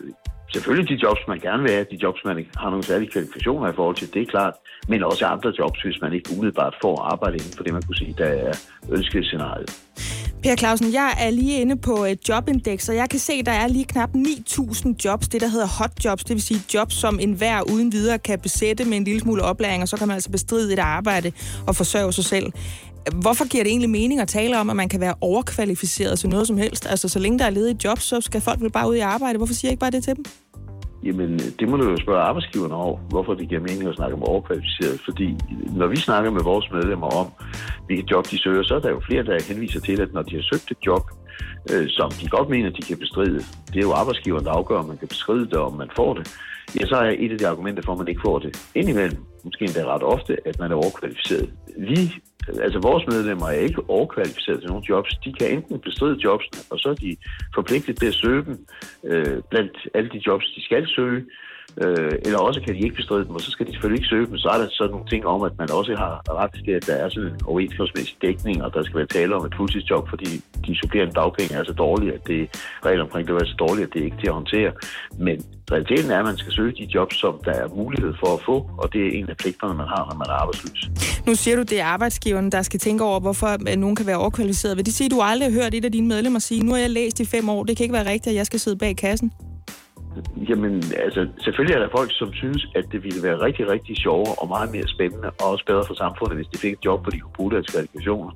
selvfølgelig de jobs, man gerne vil have, de jobs, man har nogle særlige kvalifikationer i forhold til, det er klart, men også andre jobs, hvis man ikke umiddelbart får arbejde inden for det, man kunne sige, der er ønskescenariet.
Per Clausen, jeg er lige inde på et jobindex, og jeg kan se, at der er lige knap 9.000 jobs, det der hedder hot jobs, det vil sige jobs, som enhver uden videre kan besætte med en lille smule oplæring, og så kan man altså bestride et arbejde og forsørge sig selv. Hvorfor giver det egentlig mening at tale om, at man kan være overkvalificeret til noget som helst? Altså, så længe der er ledige job, så skal folk vel bare ud i arbejde. Hvorfor siger jeg ikke bare det til dem?
Jamen, det må du jo spørge arbejdsgiverne over, hvorfor det giver mening at snakke om overkvalificeret. Fordi når vi snakker med vores medlemmer om, hvilket job de søger, så er der jo flere, der henviser til, at når de har søgt et job, øh, som de godt mener, de kan bestride, det er jo arbejdsgiveren, der afgør, om man kan bestride det, og om man får det. Ja, så er et af de argumenter for, at man ikke får det indimellem, måske endda ret ofte, at man er overkvalificeret. Vi altså vores medlemmer er ikke overkvalificeret til nogle jobs. De kan enten bestride jobsene, og så er de forpligtet til at søge dem øh, blandt alle de jobs, de skal søge. Øh, eller også kan de ikke bestride dem, og så skal de selvfølgelig ikke søge dem. Så er der sådan nogle ting om, at man også har ret til, at der er sådan en overenskomstmæssig dækning, og der skal være tale om et fuldtidsjob, fordi de supplerende dagpenge er så dårlige, at det regler omkring det er så dårligt, at det er ikke til at håndtere. Men realiteten er, at man skal søge de jobs, som der er mulighed for at få, og det er en af pligterne, man har, når man er arbejdsløs.
Nu siger du, det er arbejdsgiveren, der skal tænke over, hvorfor øh, nogen kan være overkvalificeret. Vil det sige, at du aldrig har hørt et af dine medlemmer sige, nu har jeg læst i fem år, det kan ikke være rigtigt, at jeg skal sidde bag kassen?
Jamen, altså, selvfølgelig er der folk, som synes, at det ville være rigtig, rigtig sjovere og meget mere spændende, og også bedre for samfundet, hvis de fik et job, hvor de kunne bruge deres kvalifikationer.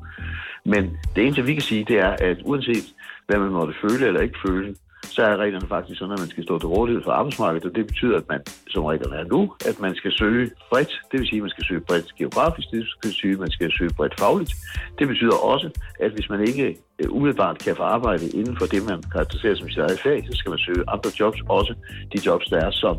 Men det eneste, vi kan sige, det er, at uanset hvad man måtte føle eller ikke føle, så er reglerne faktisk sådan, at man skal stå til rådighed for arbejdsmarkedet, og det betyder, at man, som reglerne er nu, at man skal søge bredt. Det vil sige, at man skal søge bredt geografisk, det vil sige, at man skal søge bredt fagligt. Det betyder også, at hvis man ikke øh, umiddelbart kan få arbejde inden for det, man karakteriserer som sit eget fag, så skal man søge andre jobs, også de jobs, der er som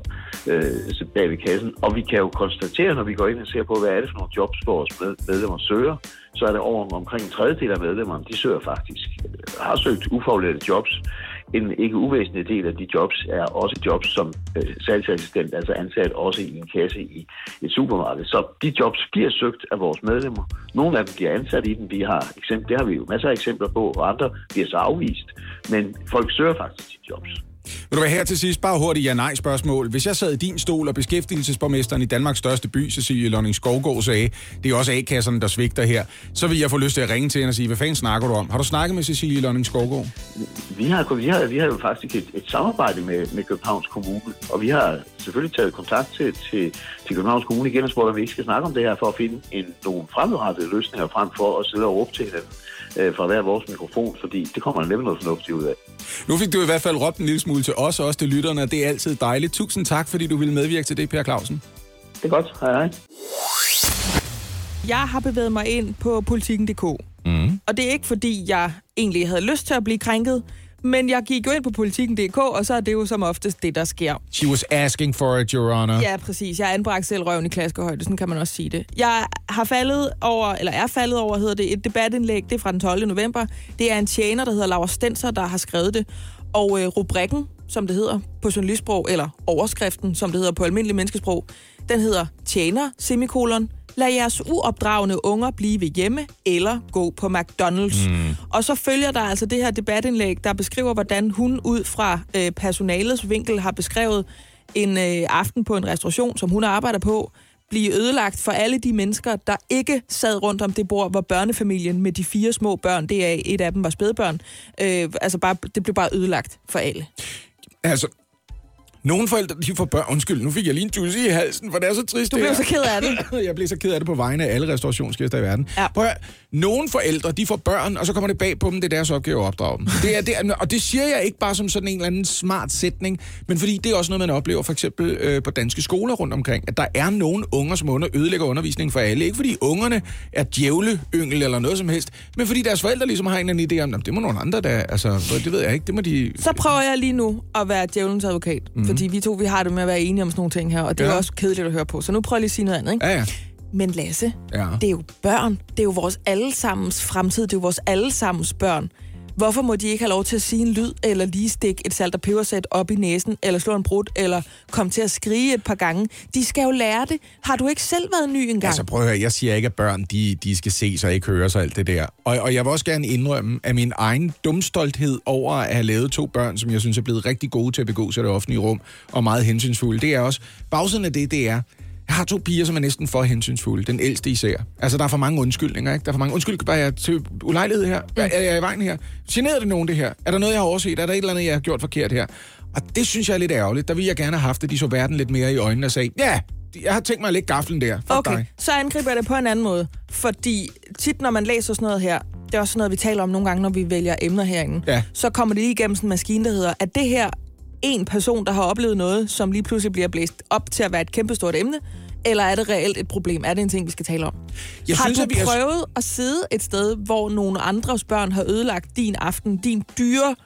øh, altså bag ved kassen. Og vi kan jo konstatere, når vi går ind og ser på, hvad er det for nogle jobs, vores medlemmer søger, så er det over omkring en tredjedel af medlemmerne, de søger faktisk, øh, har søgt ufaglærte jobs. En ikke uvæsentlig del af de jobs er også jobs som øh, salgsassistent, altså ansat også i en kasse i et supermarked. Så de jobs bliver søgt af vores medlemmer. Nogle af dem bliver ansat i dem. Vi har eksempel, det har vi jo masser af eksempler på, og andre bliver så afvist. Men folk søger faktisk de jobs.
Vil du være her til sidst? Bare hurtigt ja-nej-spørgsmål. Hvis jeg sad i din stol, og beskæftigelsesborgmesteren i Danmarks største by, Cecilie Lonning Skovgaard, sagde, det er også A-kasserne, der svigter her, så vil jeg få lyst til at ringe til hende og sige, hvad fanden snakker du om? Har du snakket med Cecilie Lonning Skovgaard?
Vi har, vi har, vi har jo faktisk et, et samarbejde med, med Københavns Kommune, og vi har selvfølgelig taget kontakt til, til, til Københavns Kommune igen og spurgt, om vi ikke skal snakke om det her for at finde en, nogle fremadrettede løsninger frem for at sidde og råbe til hinanden øh, fra hver vores mikrofon, fordi det kommer der nemlig noget fornuftigt ud af.
Nu fik du i hvert fald råbt en lille smule til os og også til lytterne, og det er altid dejligt. Tusind tak, fordi du ville medvirke til det, Per Clausen.
Det er godt. Hej hej.
Jeg har bevæget mig ind på politikken.dk. Mm. Og det er ikke, fordi jeg egentlig havde lyst til at blive krænket, men jeg gik jo ind på politikken.dk, og så er det jo som oftest det, der sker.
She was asking for it, Your Honor.
Ja, præcis. Jeg anbragte selv røven i klaskehøjde, sådan kan man også sige det. Jeg har faldet over, eller er faldet over, hedder det, et debatindlæg, det er fra den 12. november. Det er en tjener, der hedder Laura Stenser, der har skrevet det. Og øh, rubrikken, som det hedder på journalistsprog, eller overskriften, som det hedder på almindelig menneskesprog, den hedder Tjener, semikolon, lad jeres uopdragende unger blive hjemme eller gå på McDonald's. Mm. Og så følger der altså det her debatindlæg, der beskriver, hvordan hun ud fra øh, personalets vinkel har beskrevet en øh, aften på en restauration, som hun arbejder på, blive ødelagt for alle de mennesker, der ikke sad rundt om det bord, hvor børnefamilien med de fire små børn, det er et af dem var spædbørn, øh, altså bare, det blev bare ødelagt for alle.
Altså, nogle forældre, de får børn... Undskyld, nu fik jeg lige en tusse i halsen, for det er så trist.
Du blev så ked af det.
jeg blev så ked af det på vegne af alle restaurationsgæster i verden.
Ja.
Prøv at, nogle forældre, de får børn, og så kommer det bag på dem, det er deres opgave at opdrage dem. Det er, det er, og det siger jeg ikke bare som sådan en eller anden smart sætning, men fordi det er også noget, man oplever for eksempel øh, på danske skoler rundt omkring, at der er nogle unger, som under, ødelægger undervisningen for alle. Ikke fordi ungerne er djævle, yngel eller noget som helst, men fordi deres forældre ligesom har en eller anden idé om, "Nå, det må nogle andre, der, altså, det ved jeg ikke, det må de...
Så prøver jeg lige nu at være djævelens advokat, mm. fordi vi to vi har det med at være enige om sådan nogle ting her, og det er
Ja.
jo også kedeligt at høre på. Så nu prøver jeg lige at sige noget andet. Ikke?
Ja, ja.
Men Lasse,
Ja.
det er jo børn. Det er jo vores allesammens fremtid. Det er jo vores allesammens børn. Hvorfor må de ikke have lov til at sige en lyd, eller lige stikke et salt og pebersæt op i næsen, eller slå en brud, eller komme til at skrige et par gange? De skal jo lære det. Har du ikke selv været ny engang?
Altså prøv at høre, jeg siger ikke, at børn de, de skal se sig ikke høre sig alt det der. Og, og jeg vil også gerne indrømme, at min egen dumstolthed over at have lavet to børn, som jeg synes er blevet rigtig gode til at begå sig i det offentlige rum, og meget hensynsfulde, det er også, bagsiden af det, det er, jeg har to piger, som er næsten for hensynsfulde. Den ældste især. Altså, der er for mange undskyldninger, ikke? Der er for mange... Undskyld, bare jeg til ulejlighed her. Er, er jeg i vejen her? Generer det nogen, det her? Er der noget, jeg har overset? Er der et eller andet, jeg har gjort forkert her? Og det synes jeg er lidt ærgerligt. Der ville jeg gerne have haft, at de så verden lidt mere i øjnene og sagde, ja, jeg har tænkt mig at lægge gaflen der. Fuck
Okay,
dig.
så angriber jeg det på en anden måde. Fordi tit, når man læser sådan noget her, det er også sådan noget, vi taler om nogle gange, når vi vælger emner herinde,
Ja.
så kommer det lige igennem sådan en maskine, der hedder, at det her en person, der har oplevet noget, som lige pludselig bliver blæst op til at være et kæmpestort emne, eller er det reelt et problem? Er det en ting, vi skal tale om?
Jeg
har
synes,
du
at vi har-
prøvet at sidde et sted, hvor nogle andres børn har ødelagt din aften, din dyre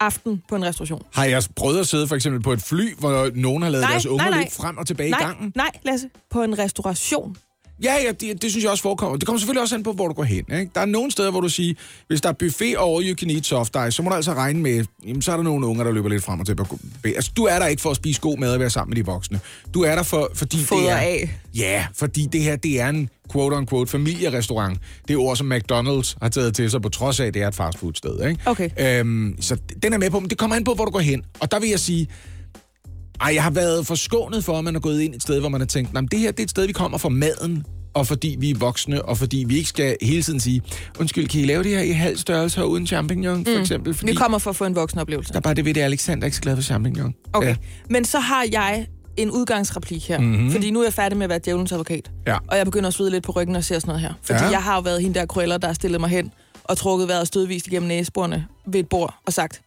aften på en restauration?
Har jeg prøvet at sidde for eksempel på et fly, hvor nogen har lavet
Nej,
deres unger
nej, nej.
frem og tilbage
nej,
i gangen?
nej, Lasse, på en restauration.
Ja, ja det, det synes jeg også forekommer. Det kommer selvfølgelig også an på, hvor du går hen. Ikke? Der er nogle steder, hvor du siger, hvis der er buffet over you can eat soft ice, så må du altså regne med, jamen, så er der nogle unger, der løber lidt frem og tilbage. Altså, du er der ikke for at spise god mad og være sammen med de voksne. Du er der for, fordi
Fodre
det er...
af.
Ja, fordi det her, det er en quote-unquote familierestaurant. Det er ord, som McDonald's har taget til sig, på trods af, at det er et fastfood-sted. Ikke?
Okay.
Øhm, så den er med på, men det kommer an på, hvor du går hen. Og der vil jeg sige, ej, jeg har været forskånet for, at man er gået ind et sted, hvor man har tænkt, "Nå, men det her det er et sted, vi kommer for maden, og fordi vi er voksne, og fordi vi ikke skal hele tiden sige, undskyld, kan I lave det her i halv størrelse og uden champignon, for eksempel? Fordi
Vi kommer for at få en vokseноplevelse.
der er bare det ved det, at Alexander er ikke så glad for champignon.
Okay.
Ja.
Men så har jeg en udgangsreplik her. Mm-hmm. Fordi nu er jeg færdig med at være djævelens advokat.
Ja.
Og jeg begynder at svide lidt på ryggen og ser sådan noget her. Fordi
ja.
jeg har jo været hende der krøller, der har stillet mig hen og trukket vejret stødvist igennem næseborene ved et bord og sagt,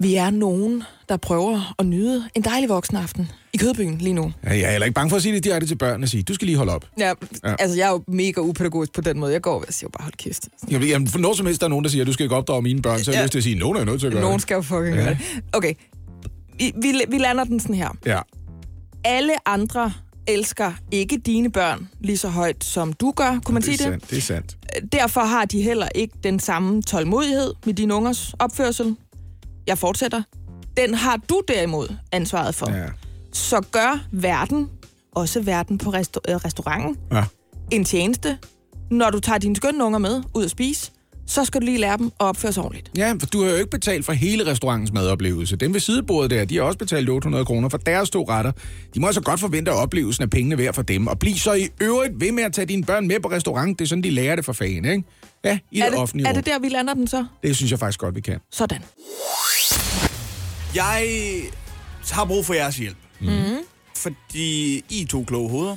Vi er nogen, der prøver at nyde en dejlig voksenaften i Kødbyen lige nu.
Ja, jeg er heller ikke bange for at sige det direkte til børnene og sige, du skal lige holde op.
Ja,
Ja.
altså jeg er jo mega upædagogisk på den måde. Jeg går og siger bare, hold kæft.
Jamen, jamen, for når som helst der er nogen, der siger, du skal ikke opdrage mine børn, så er jeg
Ja.
lyst til at sige, nogen er nødt til at gøre
Nogen
det.
skal jo fucking
Ja.
gøre det. Okay, vi, vi, vi lander den sådan her.
Ja.
Alle andre elsker ikke dine børn lige så højt, som du gør. Kunne man
det er
sige det?
sandt, det er sandt.
Derfor har de heller ikke den samme tålmodighed med dine ungers opførsel. Jeg fortsætter. Den har du derimod ansvaret for.
Ja.
Så gør verden, også verden på resta- øh, restauranten,
Ja.
en tjeneste. Når du tager dine skønne unger med ud at spise, så skal du lige lære dem at opføre sig ordentligt.
Ja, for du har jo ikke betalt for hele restaurantens madoplevelse. Dem ved sidebordet der, de har også betalt 800 kroner for deres to retter. De må altså godt forvente, at oplevelsen af pengene værd for dem. Og bliv så i øvrigt ved med at tage dine børn med på restaurant. Det er sådan, de lærer det for fanden, ikke? Ja, i
er,
det,
det,
offentlige
er
rum.
det der, vi lander den så?
Det synes jeg faktisk godt, vi kan.
Sådan.
Jeg har brug for jeres hjælp.
Mm-hmm.
Fordi I er to kloge hoveder.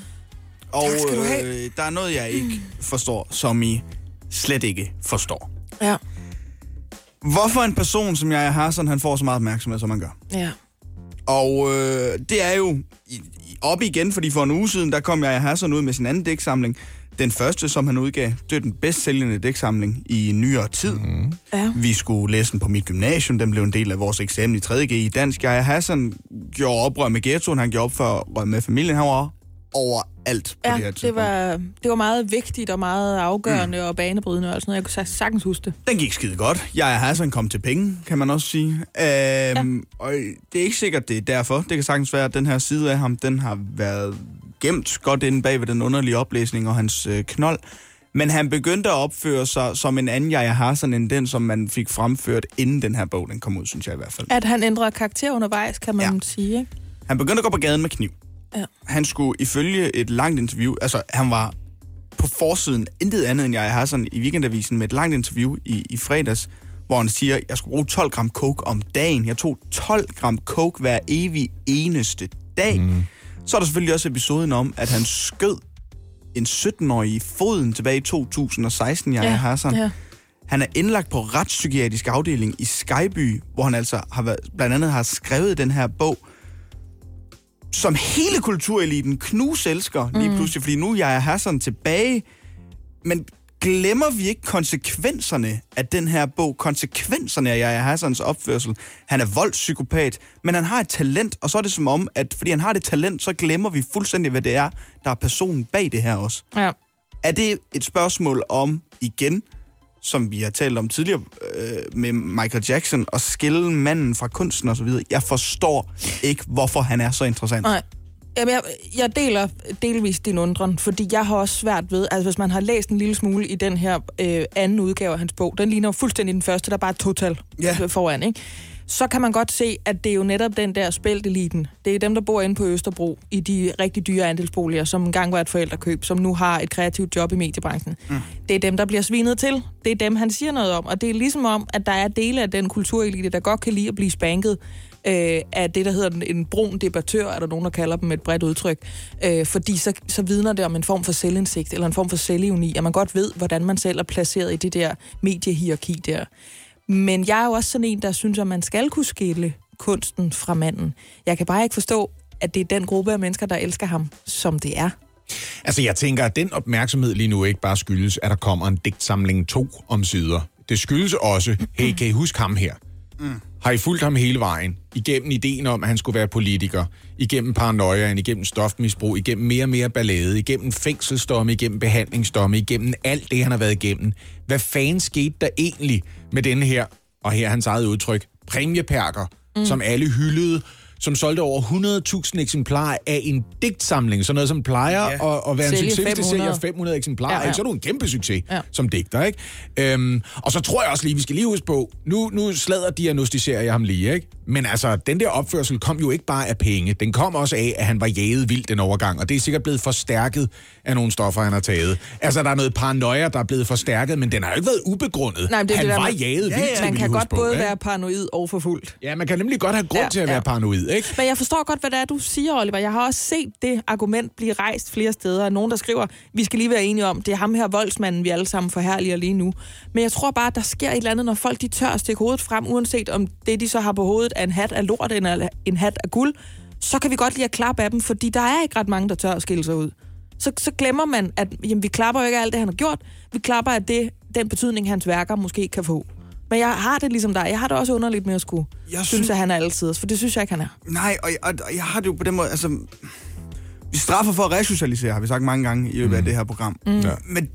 Og
Tak skal du have.
øh, der er noget, jeg ikke forstår, som I slet ikke forstår.
Ja.
Hvorfor en person som jeg har, sådan han får så meget opmærksomhed, som han gør?
Ja.
Og øh, det er jo i, i, op igen, fordi for en uge siden, der kom jeg Hassan ud med sin anden dæksamling. Den første, som han udgav, det er den bedst sælgende dæksamling i nyere tid. Mm.
Ja.
Vi skulle læse den på mit gymnasium. Den blev en del af vores eksamen i 3.G i dansk. Jeg Hassan gjorde oprør med ghettoen. Han gjorde oprør med familien. Han var overalt på det her
Ja,
tidspunkt.
det var, det var meget vigtigt og meget afgørende mm. og banebrydende og sådan noget. Jeg kunne sa- sagtens huske det.
Den gik skide godt. Jeg Hassan kom til penge, kan man også sige. Øhm, ja. Og det er ikke sikkert, det er derfor. Det kan sagtens være, at den her side af ham, den har været gemt godt inde bag ved den underlige oplæsning og hans øh, knold. Men han begyndte at opføre sig som en anden jeg Hassan, end den, som man fik fremført, inden den her bog den kom ud, synes jeg i hvert fald.
At han ændrede karakter undervejs, kan man
Ja.
sige. Ikke?
Han begyndte at gå på gaden med kniv.
Ja.
Han skulle ifølge et langt interview, altså han var på forsiden intet andet end jeg Hassan i weekendavisen med et langt interview i, i fredags, hvor han siger, at jeg skulle bruge 12 gram coke om dagen. Jeg tog 12 gram coke hver evig eneste dag. Mm. Så er der selvfølgelig også episoden om, at han skød en 17-årig i foden tilbage i 2016, jeg
Ja,
Hassan.
ja.
Han er indlagt på retspsykiatrisk afdeling i Skyby, hvor han altså har været, blandt andet har skrevet den her bog, som hele kultureliten knus elsker lige
Mm.
pludselig, fordi nu er jeg Hassan tilbage, men glemmer vi ikke konsekvenserne af den her bog, konsekvenserne af Yahya Hassans opførsel. Han er voldspsykopat, men han har et talent, og så er det som om, at fordi han har det talent, så glemmer vi fuldstændig, hvad det er, der er personen bag det her også.
Ja.
Er det et spørgsmål om, igen, som vi har talt om tidligere øh, med Michael Jackson, at skille manden fra kunsten og så videre? Jeg forstår ikke, hvorfor han er så interessant.
Nej. Jamen, jeg, jeg deler delvis din undren, fordi jeg har også svært ved, altså hvis man har læst en lille smule i den her øh, anden udgave af hans bog, den ligner jo fuldstændig den første, der er bare et total
Ja.
foran, ikke? Så kan man godt se, at det er jo netop den der spældeliten. Det er dem, der bor inde på Østerbro i de rigtig dyre andelsboliger, som engang var et forældrekøb, som nu har et kreativt job i mediebranchen. Mm. Det er dem, der bliver svinet til. Det er dem, han siger noget om. Og det er ligesom om, at der er dele af den kulturelite, der godt kan lide at blive spanket øh, af det, der hedder en, en brun debattør, er der nogen, der kalder dem et bredt udtryk. Øh, fordi så, så vidner det om en form for selvindsigt, eller en form for selvivni, at man godt ved, hvordan man selv er placeret i det der mediehierarki der. Men jeg er jo også sådan en, der synes, at man skal kunne skille kunsten fra manden. Jeg kan bare ikke forstå, at det er den gruppe af mennesker, der elsker ham, som det er.
Altså, jeg tænker, at den opmærksomhed lige nu ikke bare skyldes, at der kommer en digtsamling 2 om sider. Det skyldes også, hey, kan I huske ham her? Mm. Har I fulgt ham hele vejen? Igennem ideen om, at han skulle være politiker. Igennem paranoiaen, igennem stofmisbrug, igennem mere og mere ballade, igennem fængselsdomme, igennem behandlingsdomme, igennem alt det, han har været igennem. Hvad fanden skete der egentlig med denne her, og her er hans eget udtryk, præmieperker, mm. som alle hyldede, som solgte over 100.000 eksemplarer af en digtsamling. Sådan noget, som plejer
Ja.
at, at være en
Sælge
succes, hvis det
500.
sælger 500 eksemplarer. Ja,
Ja.
Så er du en kæmpe succes ja. Som digter, ikke? Øhm, og så tror jeg også lige, vi skal lige huske på, nu, nu slader diagnostiserer jeg ham lige, ikke? Men altså, den der opførsel kom jo ikke bare af penge. Den kom også af, at han var jaget vildt den overgang, og det er sikkert blevet forstærket af nogle stoffer, han har taget. Altså, der er noget paranoia, der er blevet forstærket, men den har jo ikke været ubegrundet.
Nej, det
han
det der
var
med-
jaget
Ja,
vildt,
ja.
Man kan godt
på,
både
ikke?
være paranoid og forfulgt.
Ja, man kan nemlig godt have grund ja, til at være
ja.
paranoid, ikke?
Men jeg forstår godt, hvad det er, du siger, Oliver. Jeg har også set det argument blive rejst flere steder. Nogen, der skriver, vi skal lige være enige om, det er ham her voldsmanden, vi alle sammen forherliger lige nu. Men jeg tror bare, der sker et eller andet, når folk de tør at stikke hovedet frem, uanset om det, de så har på hovedet, er en hat af lort eller en hat af guld. Så kan vi godt lide at klappe af dem, fordi der er ikke ret mange, der tør at skille sig ud. Så, så glemmer man, at jamen, vi klapper jo ikke af alt det, han har gjort. Vi klapper af det, den betydning, hans værker måske kan få. Men jeg har det ligesom dig. Jeg har det også underligt med at skulle
Jeg synes-
synes, at han er altid. For det synes jeg ikke, han er.
Nej, og, og, og jeg har det jo på den måde, altså... Vi straffer for at resocialisere, har vi sagt mange gange i løbet af det her program. Mm. Ja. Men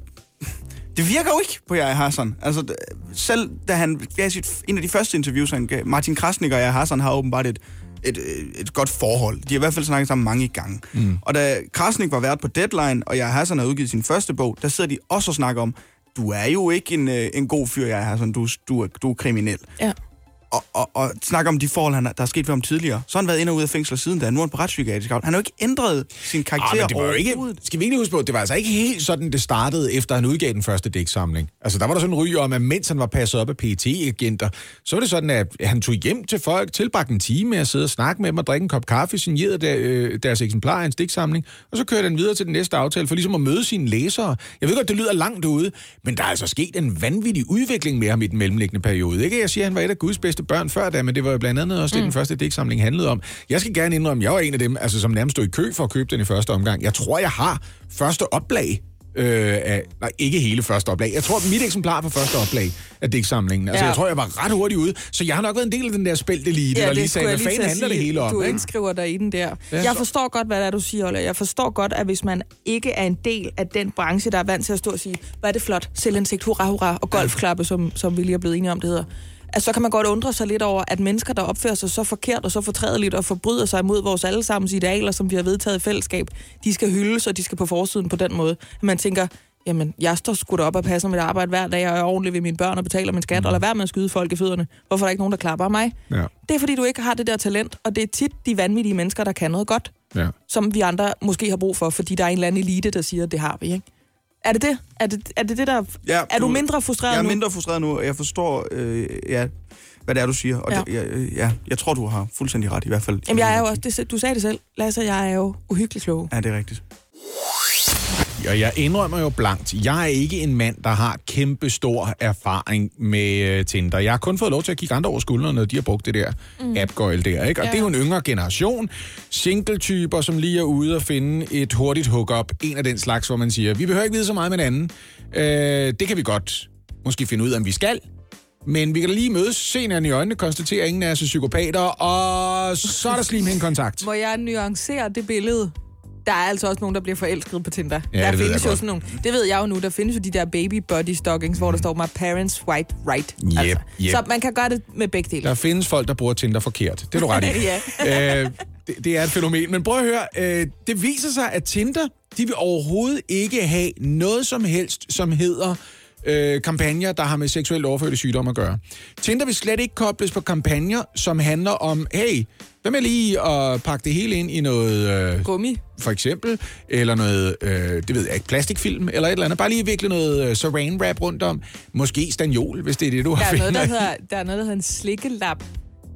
det virker jo ikke på jeg Hassan. Altså, selv da han gav sit, en af de første interviews, han gav, Martin Krasnik og jeg Hassan har åbenbart et, et, et godt forhold. De har i hvert fald snakket sammen mange gange. Mm. Og da Krasnik var vært på Deadline, og jeg Hassan havde udgivet sin første bog, der sidder de også og snakker om, du er jo ikke en, øh, en god fyr, jeg Hassan. Du, du, er, du er kriminel
Ja
og, og, og snakke om de forhold, han, der er sket for ham tidligere. Så har han været ind og ud af fængsel siden da. Nu er han på retspsykiatrisk. Han har jo ikke ændret sin karakter
Ah, men det var ikke, skal vi egentlig huske på, det var altså ikke helt sådan, det startede, efter han udgav den første digtsamling. Altså, der var der sådan en ryg om, at mens han var passet op af pt agenter så var det sådan, at han tog hjem til folk, tilbragte en time med at sidde og snakke med dem og drikke en kop kaffe, signerede der, øh, deres eksemplar af hans digtsamling, og så kørte han videre til den næste aftale, for ligesom at møde sine læsere. Jeg ved godt, det lyder langt ude, men der er altså sket en vanvittig udvikling med ham i den mellemliggende periode. Ikke? Jeg siger, at han var et af Guds bedste børn før da, men det var jo blandt andet også det, den første digtsamling handlede om. Jeg skal gerne indrømme, jeg var en af dem, altså, som nærmest stod i kø for at købe den i første omgang. Jeg tror, jeg har første oplag øh, af, nej, ikke hele første oplag. Jeg tror, mit eksemplar på første oplag af digtsamlingen. Altså,
Ja.
jeg tror, jeg var ret hurtigt ude. Så jeg har nok været en del af den der spæltelite, ja, der lige sagde, hvad fanden handler det hele om?
Du indskriver dig i den der.
Ja,
jeg forstår godt, hvad det er, du siger, Ola. Jeg forstår godt, at hvis man ikke er en del af den branche, der er vant til at stå og sige, hvad er det flot, selvindsigt, hurra, hurra, og golfklappe, som, som vi lige er blevet enige om, det hedder. Altså, så kan man godt undre sig lidt over, at mennesker, der opfører sig så forkert og så fortrædeligt og forbryder sig imod vores allesammens idealer, som vi har vedtaget i fællesskab, de skal hyldes, og de skal på forsiden på den måde. Man tænker, jamen, jeg står sgu da op og passer mit arbejde hver dag, og er ordentlig ved mine børn og betaler min skat, og lader være med at skyde folk i fødderne. Hvorfor er der ikke nogen, der klapper mig?
Ja,
Det er, fordi du ikke har det der talent, og det er tit de vanvittige mennesker, der kan noget godt,
ja.
som vi andre måske har brug for, fordi der er en eller anden elite, der siger, at det har vi, ikke? Er det det? Er det er det, det der...
Ja,
er du mindre frustreret
Jeg er
nu?
mindre frustreret nu, og jeg forstår, øh, ja, hvad det er, du siger. Og
Ja.
Det, jeg, øh, ja, jeg tror, du har fuldstændig ret, i hvert fald.
Jamen, jeg er jo også... Det, du sagde det selv, Lasse, jeg er jo uhyggeligt klog.
Ja, det er rigtigt.
Og jeg indrømmer jo blankt, jeg er ikke en mand, der har kæmpe stor erfaring med uh, Tinder. Jeg har kun fået lov til at kigge andre over skuldrene, når de har brugt det der mm. appgøjl der. Ikke? Og ja. Det er jo en yngre generation. Single-typer, som lige er ude og finde et hurtigt hookup. En af den slags, hvor man siger, vi behøver ikke vide så meget med hinanden. Uh, det kan vi godt måske finde ud af, om vi skal. Men vi kan da lige mødes, se hinanden i øjnene, konstatere, at ingen af os er psykopater, og så er der slimhindkontakt.
Må jeg nuancere det billede? Der er altså også nogen, der bliver forelsket på Tinder.
Ja,
der
det
findes jo
godt.
sådan nogle, det ved jeg jo nu, der findes jo de der baby body stockings, hvor der står, my parents swipe right.
Yep, yep.
Så man kan gøre det med begge dele.
Der findes folk, der bruger Tinder forkert. Det er du ret i.
ja.
øh, det, det er et fænomen. Men prøv at høre, øh, det viser sig, at Tinder, de vil overhovedet ikke have noget som helst, som hedder øh, kampagner, der har med seksuelt overførte sygdomme at gøre. Tinder vil slet ikke kobles på kampagner, som handler om, hey, hvad med lige at pakke det hele ind i noget... Øh,
Gummi.
for eksempel, eller noget, øh, det ved jeg ikke, plastikfilm, eller et eller andet. Bare lige vikle noget øh, saran wrap rundt om. Måske stanjol, hvis det er det, du
Der
har
er, noget, der hedder, der er noget, der hedder en slikkelap.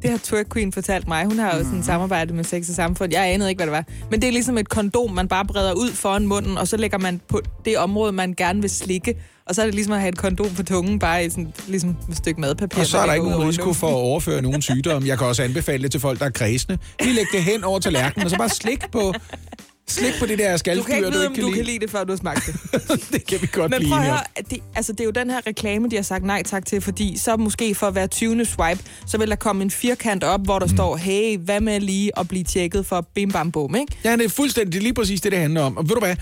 Det har Twerk Queen fortalt mig. Hun har jo sådan et samarbejde med Sex og Samfund. Jeg anede ikke, hvad det var. Men det er ligesom et kondom, man bare breder ud foran munden, og så lægger man på det område, man gerne vil slikke. Og så er det ligesom at have et kondom på tungen, bare i sådan, ligesom et stykke madpapir.
Og så er der ikke nogen risiko for at overføre nogen sygdom. Jeg kan også anbefale det til folk, der er kredsende. Lige læg det hen over tallerkenen, og så bare slik på, slik på det der
Du
skaldyr,
kan ikke vide, om du kan lide det, før du har smagt det.
det kan vi godt
Men prøv at høre, det, altså, det er jo den her reklame, de har sagt nej tak til, fordi så måske for hver 20. swipe, så vil der komme en firkant op, hvor der mm. står, hey, hvad med lige at blive tjekket for bim bam bum, ikke?
Ja, det er fuldstændig det er lige præcis det, det handler om. Og ved du hvad?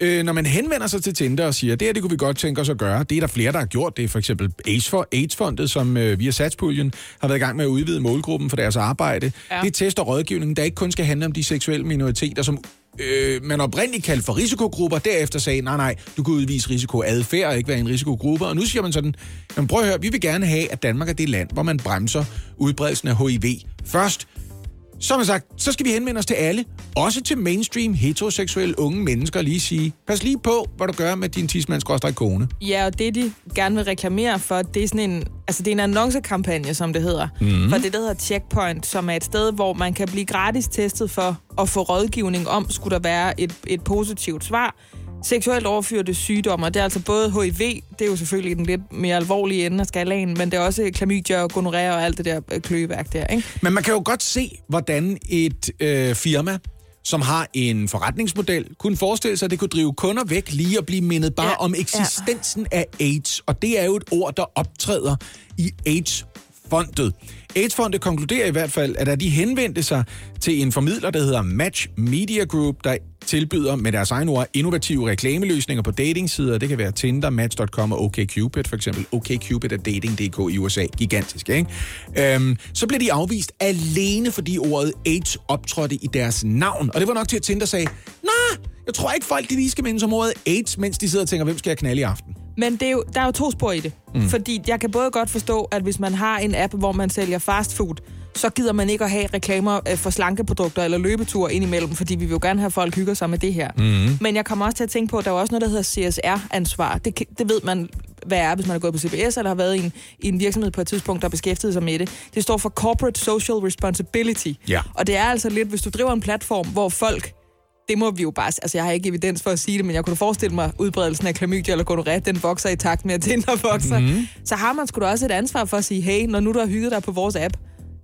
Øh, når man henvender sig til Tinder og siger, det her, det kunne vi godt tænke os at gøre. Det er der flere, der har gjort. Det er for eksempel AIDS for AIDS-fondet, som øh, via Satspuljen har været i gang med at udvide målgruppen for deres arbejde. Ja.
Ja.
Det er test og rådgivning, der ikke kun skal handle om de seksuelle minoriteter, som øh, man oprindeligt kaldte for risikogrupper, derefter sagde, nej, nej, du kan udvise risikoadfærd og ikke være en risikogruppe. Og nu siger man sådan, men prøv at høre, vi vil gerne have, at Danmark er det land, hvor man bremser udbredelsen af HIV først. Man sagt, så skal vi henvende os til alle, også til mainstream heteroseksuelle unge mennesker lige sige, pas lige på, hvad du gør med din tidsmandskostræk kone.
Ja, og det de gerne vil reklamere for, det er sådan en, altså det er en annoncekampagne, som det hedder. Mm. For det, der hedder Checkpoint, som er et sted, hvor man kan blive gratis testet for at få rådgivning om, skulle der være et, et positivt svar. Seksuelt overførte sygdomme, det er altså både HIV, det er jo selvfølgelig den lidt mere alvorlige ende af skalaen, men det er også klamydia og gonorrhea og alt det der øh, kløværk der, ikke?
Men man kan jo godt se, hvordan et øh, firma, som har en forretningsmodel, kunne forestille sig, at det kunne drive kunder væk lige og blive mindet bare Ja, om eksistensen ja. af AIDS. Og det er jo et ord, der optræder i AIDS-fondet. AIDS-fondet konkluderer i hvert fald, at da de henvendte sig til en formidler, der hedder Match Media Group, der tilbyder med deres egne ord innovative reklameløsninger på datingsider. Det kan være Tinder, Match.com og OkCupid for eksempel. OkCupid er dating.dk i USA. Gigantisk, ikke? Øhm, så blev de afvist alene, fordi ordet AIDS optrådte i deres navn. Og det var nok til, at Tinder sagde, nej, jeg tror ikke folk, de lige skal minde som ordet AIDS, mens de sidder og tænker, hvem skal jeg knalde i aften?
Men det er jo, der er jo to spor i det. Mm. Fordi jeg kan både godt forstå, at hvis man har en app, hvor man sælger fast food, så gider man ikke at have reklamer øh, for slankeprodukter eller løbeture indimellem, fordi vi vil jo gerne have, at folk hygger sig med det her. Mm. Men jeg kommer også til at tænke på, at der er også noget, der hedder CSR-ansvar. Det, det ved man, hvad er, hvis man er gået på CBS, eller har været i en, i en virksomhed på et tidspunkt, der beskæftiget sig med det. Det står for Corporate Social Responsibility.
Ja.
Og det er altså lidt, hvis du driver en platform, hvor folk det må vi jo bare... Altså, jeg har ikke evidens for at sige det, men jeg kunne forestille mig, udbredelsen af klamydia eller gonorrhea, den vokser i takt med, at Tinder vokser. Mm-hmm. Så har man sgu da også et ansvar for at sige, hey, når nu du har hygget dig på vores app,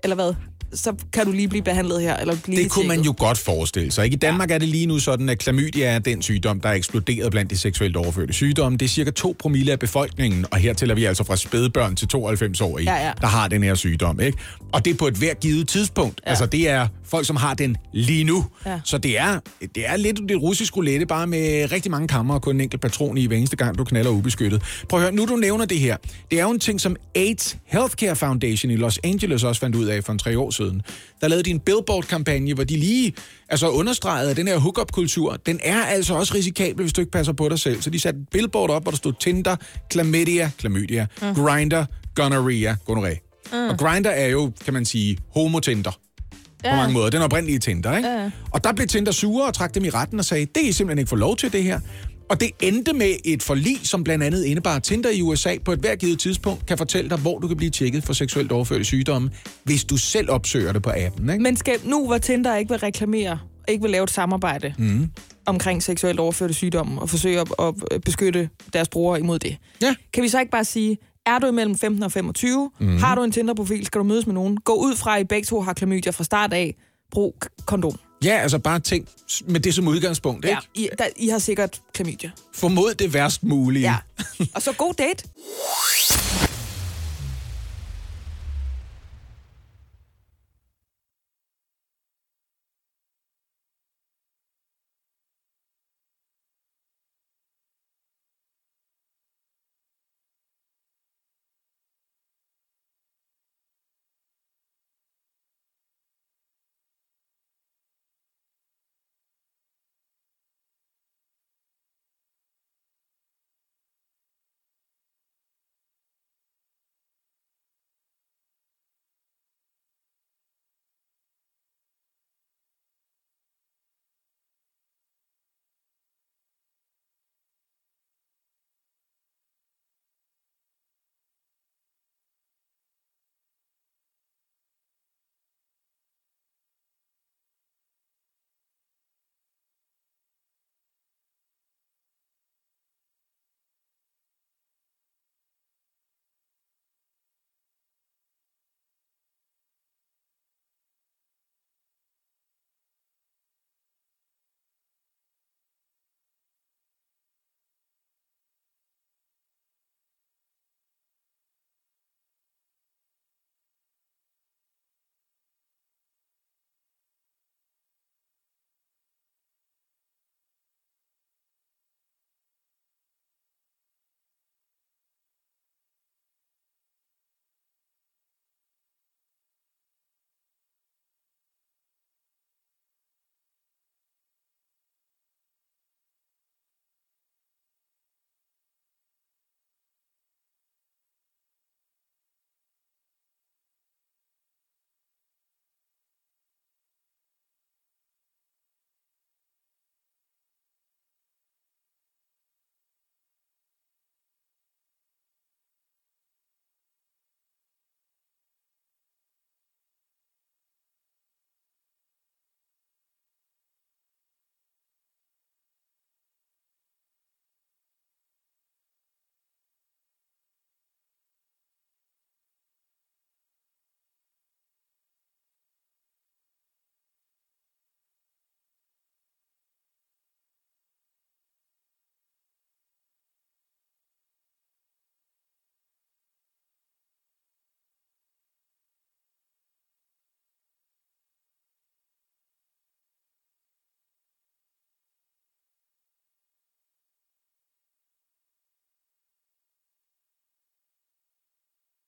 eller hvad, så kan du lige blive behandlet her, eller blive
Det kunne man jo godt forestille sig. Ikke? I Danmark ja. er det lige nu sådan, at klamydia er den sygdom, der er eksploderet blandt de seksuelt overførte sygdomme. Det er cirka 2 promille af befolkningen, og her tæller vi altså fra spædbørn til 92-årige,
Ja, ja.
der har den her sygdom. Ikke? Og det er på et hver givet tidspunkt. Ja. Altså det er folk, som har den lige nu.
Ja.
Så det er, det er lidt det russiske roulette, bare med rigtig mange kammer og kun en enkelt patron i hver eneste gang, du knaller ubeskyttet. Prøv at høre, nu du nævner det her. Det er jo en ting, som AIDS Healthcare Foundation i Los Angeles også fandt ud af for en tre år siden. Der lavede de en billboard-kampagne, hvor de lige altså understregede, at den her hookup-kultur, den er altså også risikabel, hvis du ikke passer på dig selv. Så de satte et billboard op, hvor der stod Tinder, Chlamydia, Chlamydia, mm. Grindr, Gonorrhea, Gonorrhea. Mm. Og Grindr er jo, kan man sige, homotinder på mange måder. Den oprindelige Tinder, ikke?
Ja.
Og der blev Tinder sure og trak dem i retten og sagde, det er simpelthen ikke få lov til det her. Og det endte med et forlig, som blandt andet indebar, at Tinder i USA på et hver givet tidspunkt kan fortælle dig, hvor du kan blive tjekket for seksuelt overførte sygdomme, hvis du selv opsøger det på appen. Ikke?
Men skal, nu hvor Tinder ikke vil reklamere, ikke vil lave et samarbejde mm. omkring seksuelt overførte sygdomme, og forsøge at, at beskytte deres brugere imod det,
Ja.
kan vi så ikke bare sige, er du imellem 15 og 25, mm. har du en Tinder-profil, skal du mødes med nogen, gå ud fra, at I begge to har klamydia fra start af, brug kondom.
Ja, altså bare tænk med det som udgangspunkt. Ikke?
Ja, I, der, I har sikkert klamydia.
Formod det værst mulige.
Ja. Og så god date.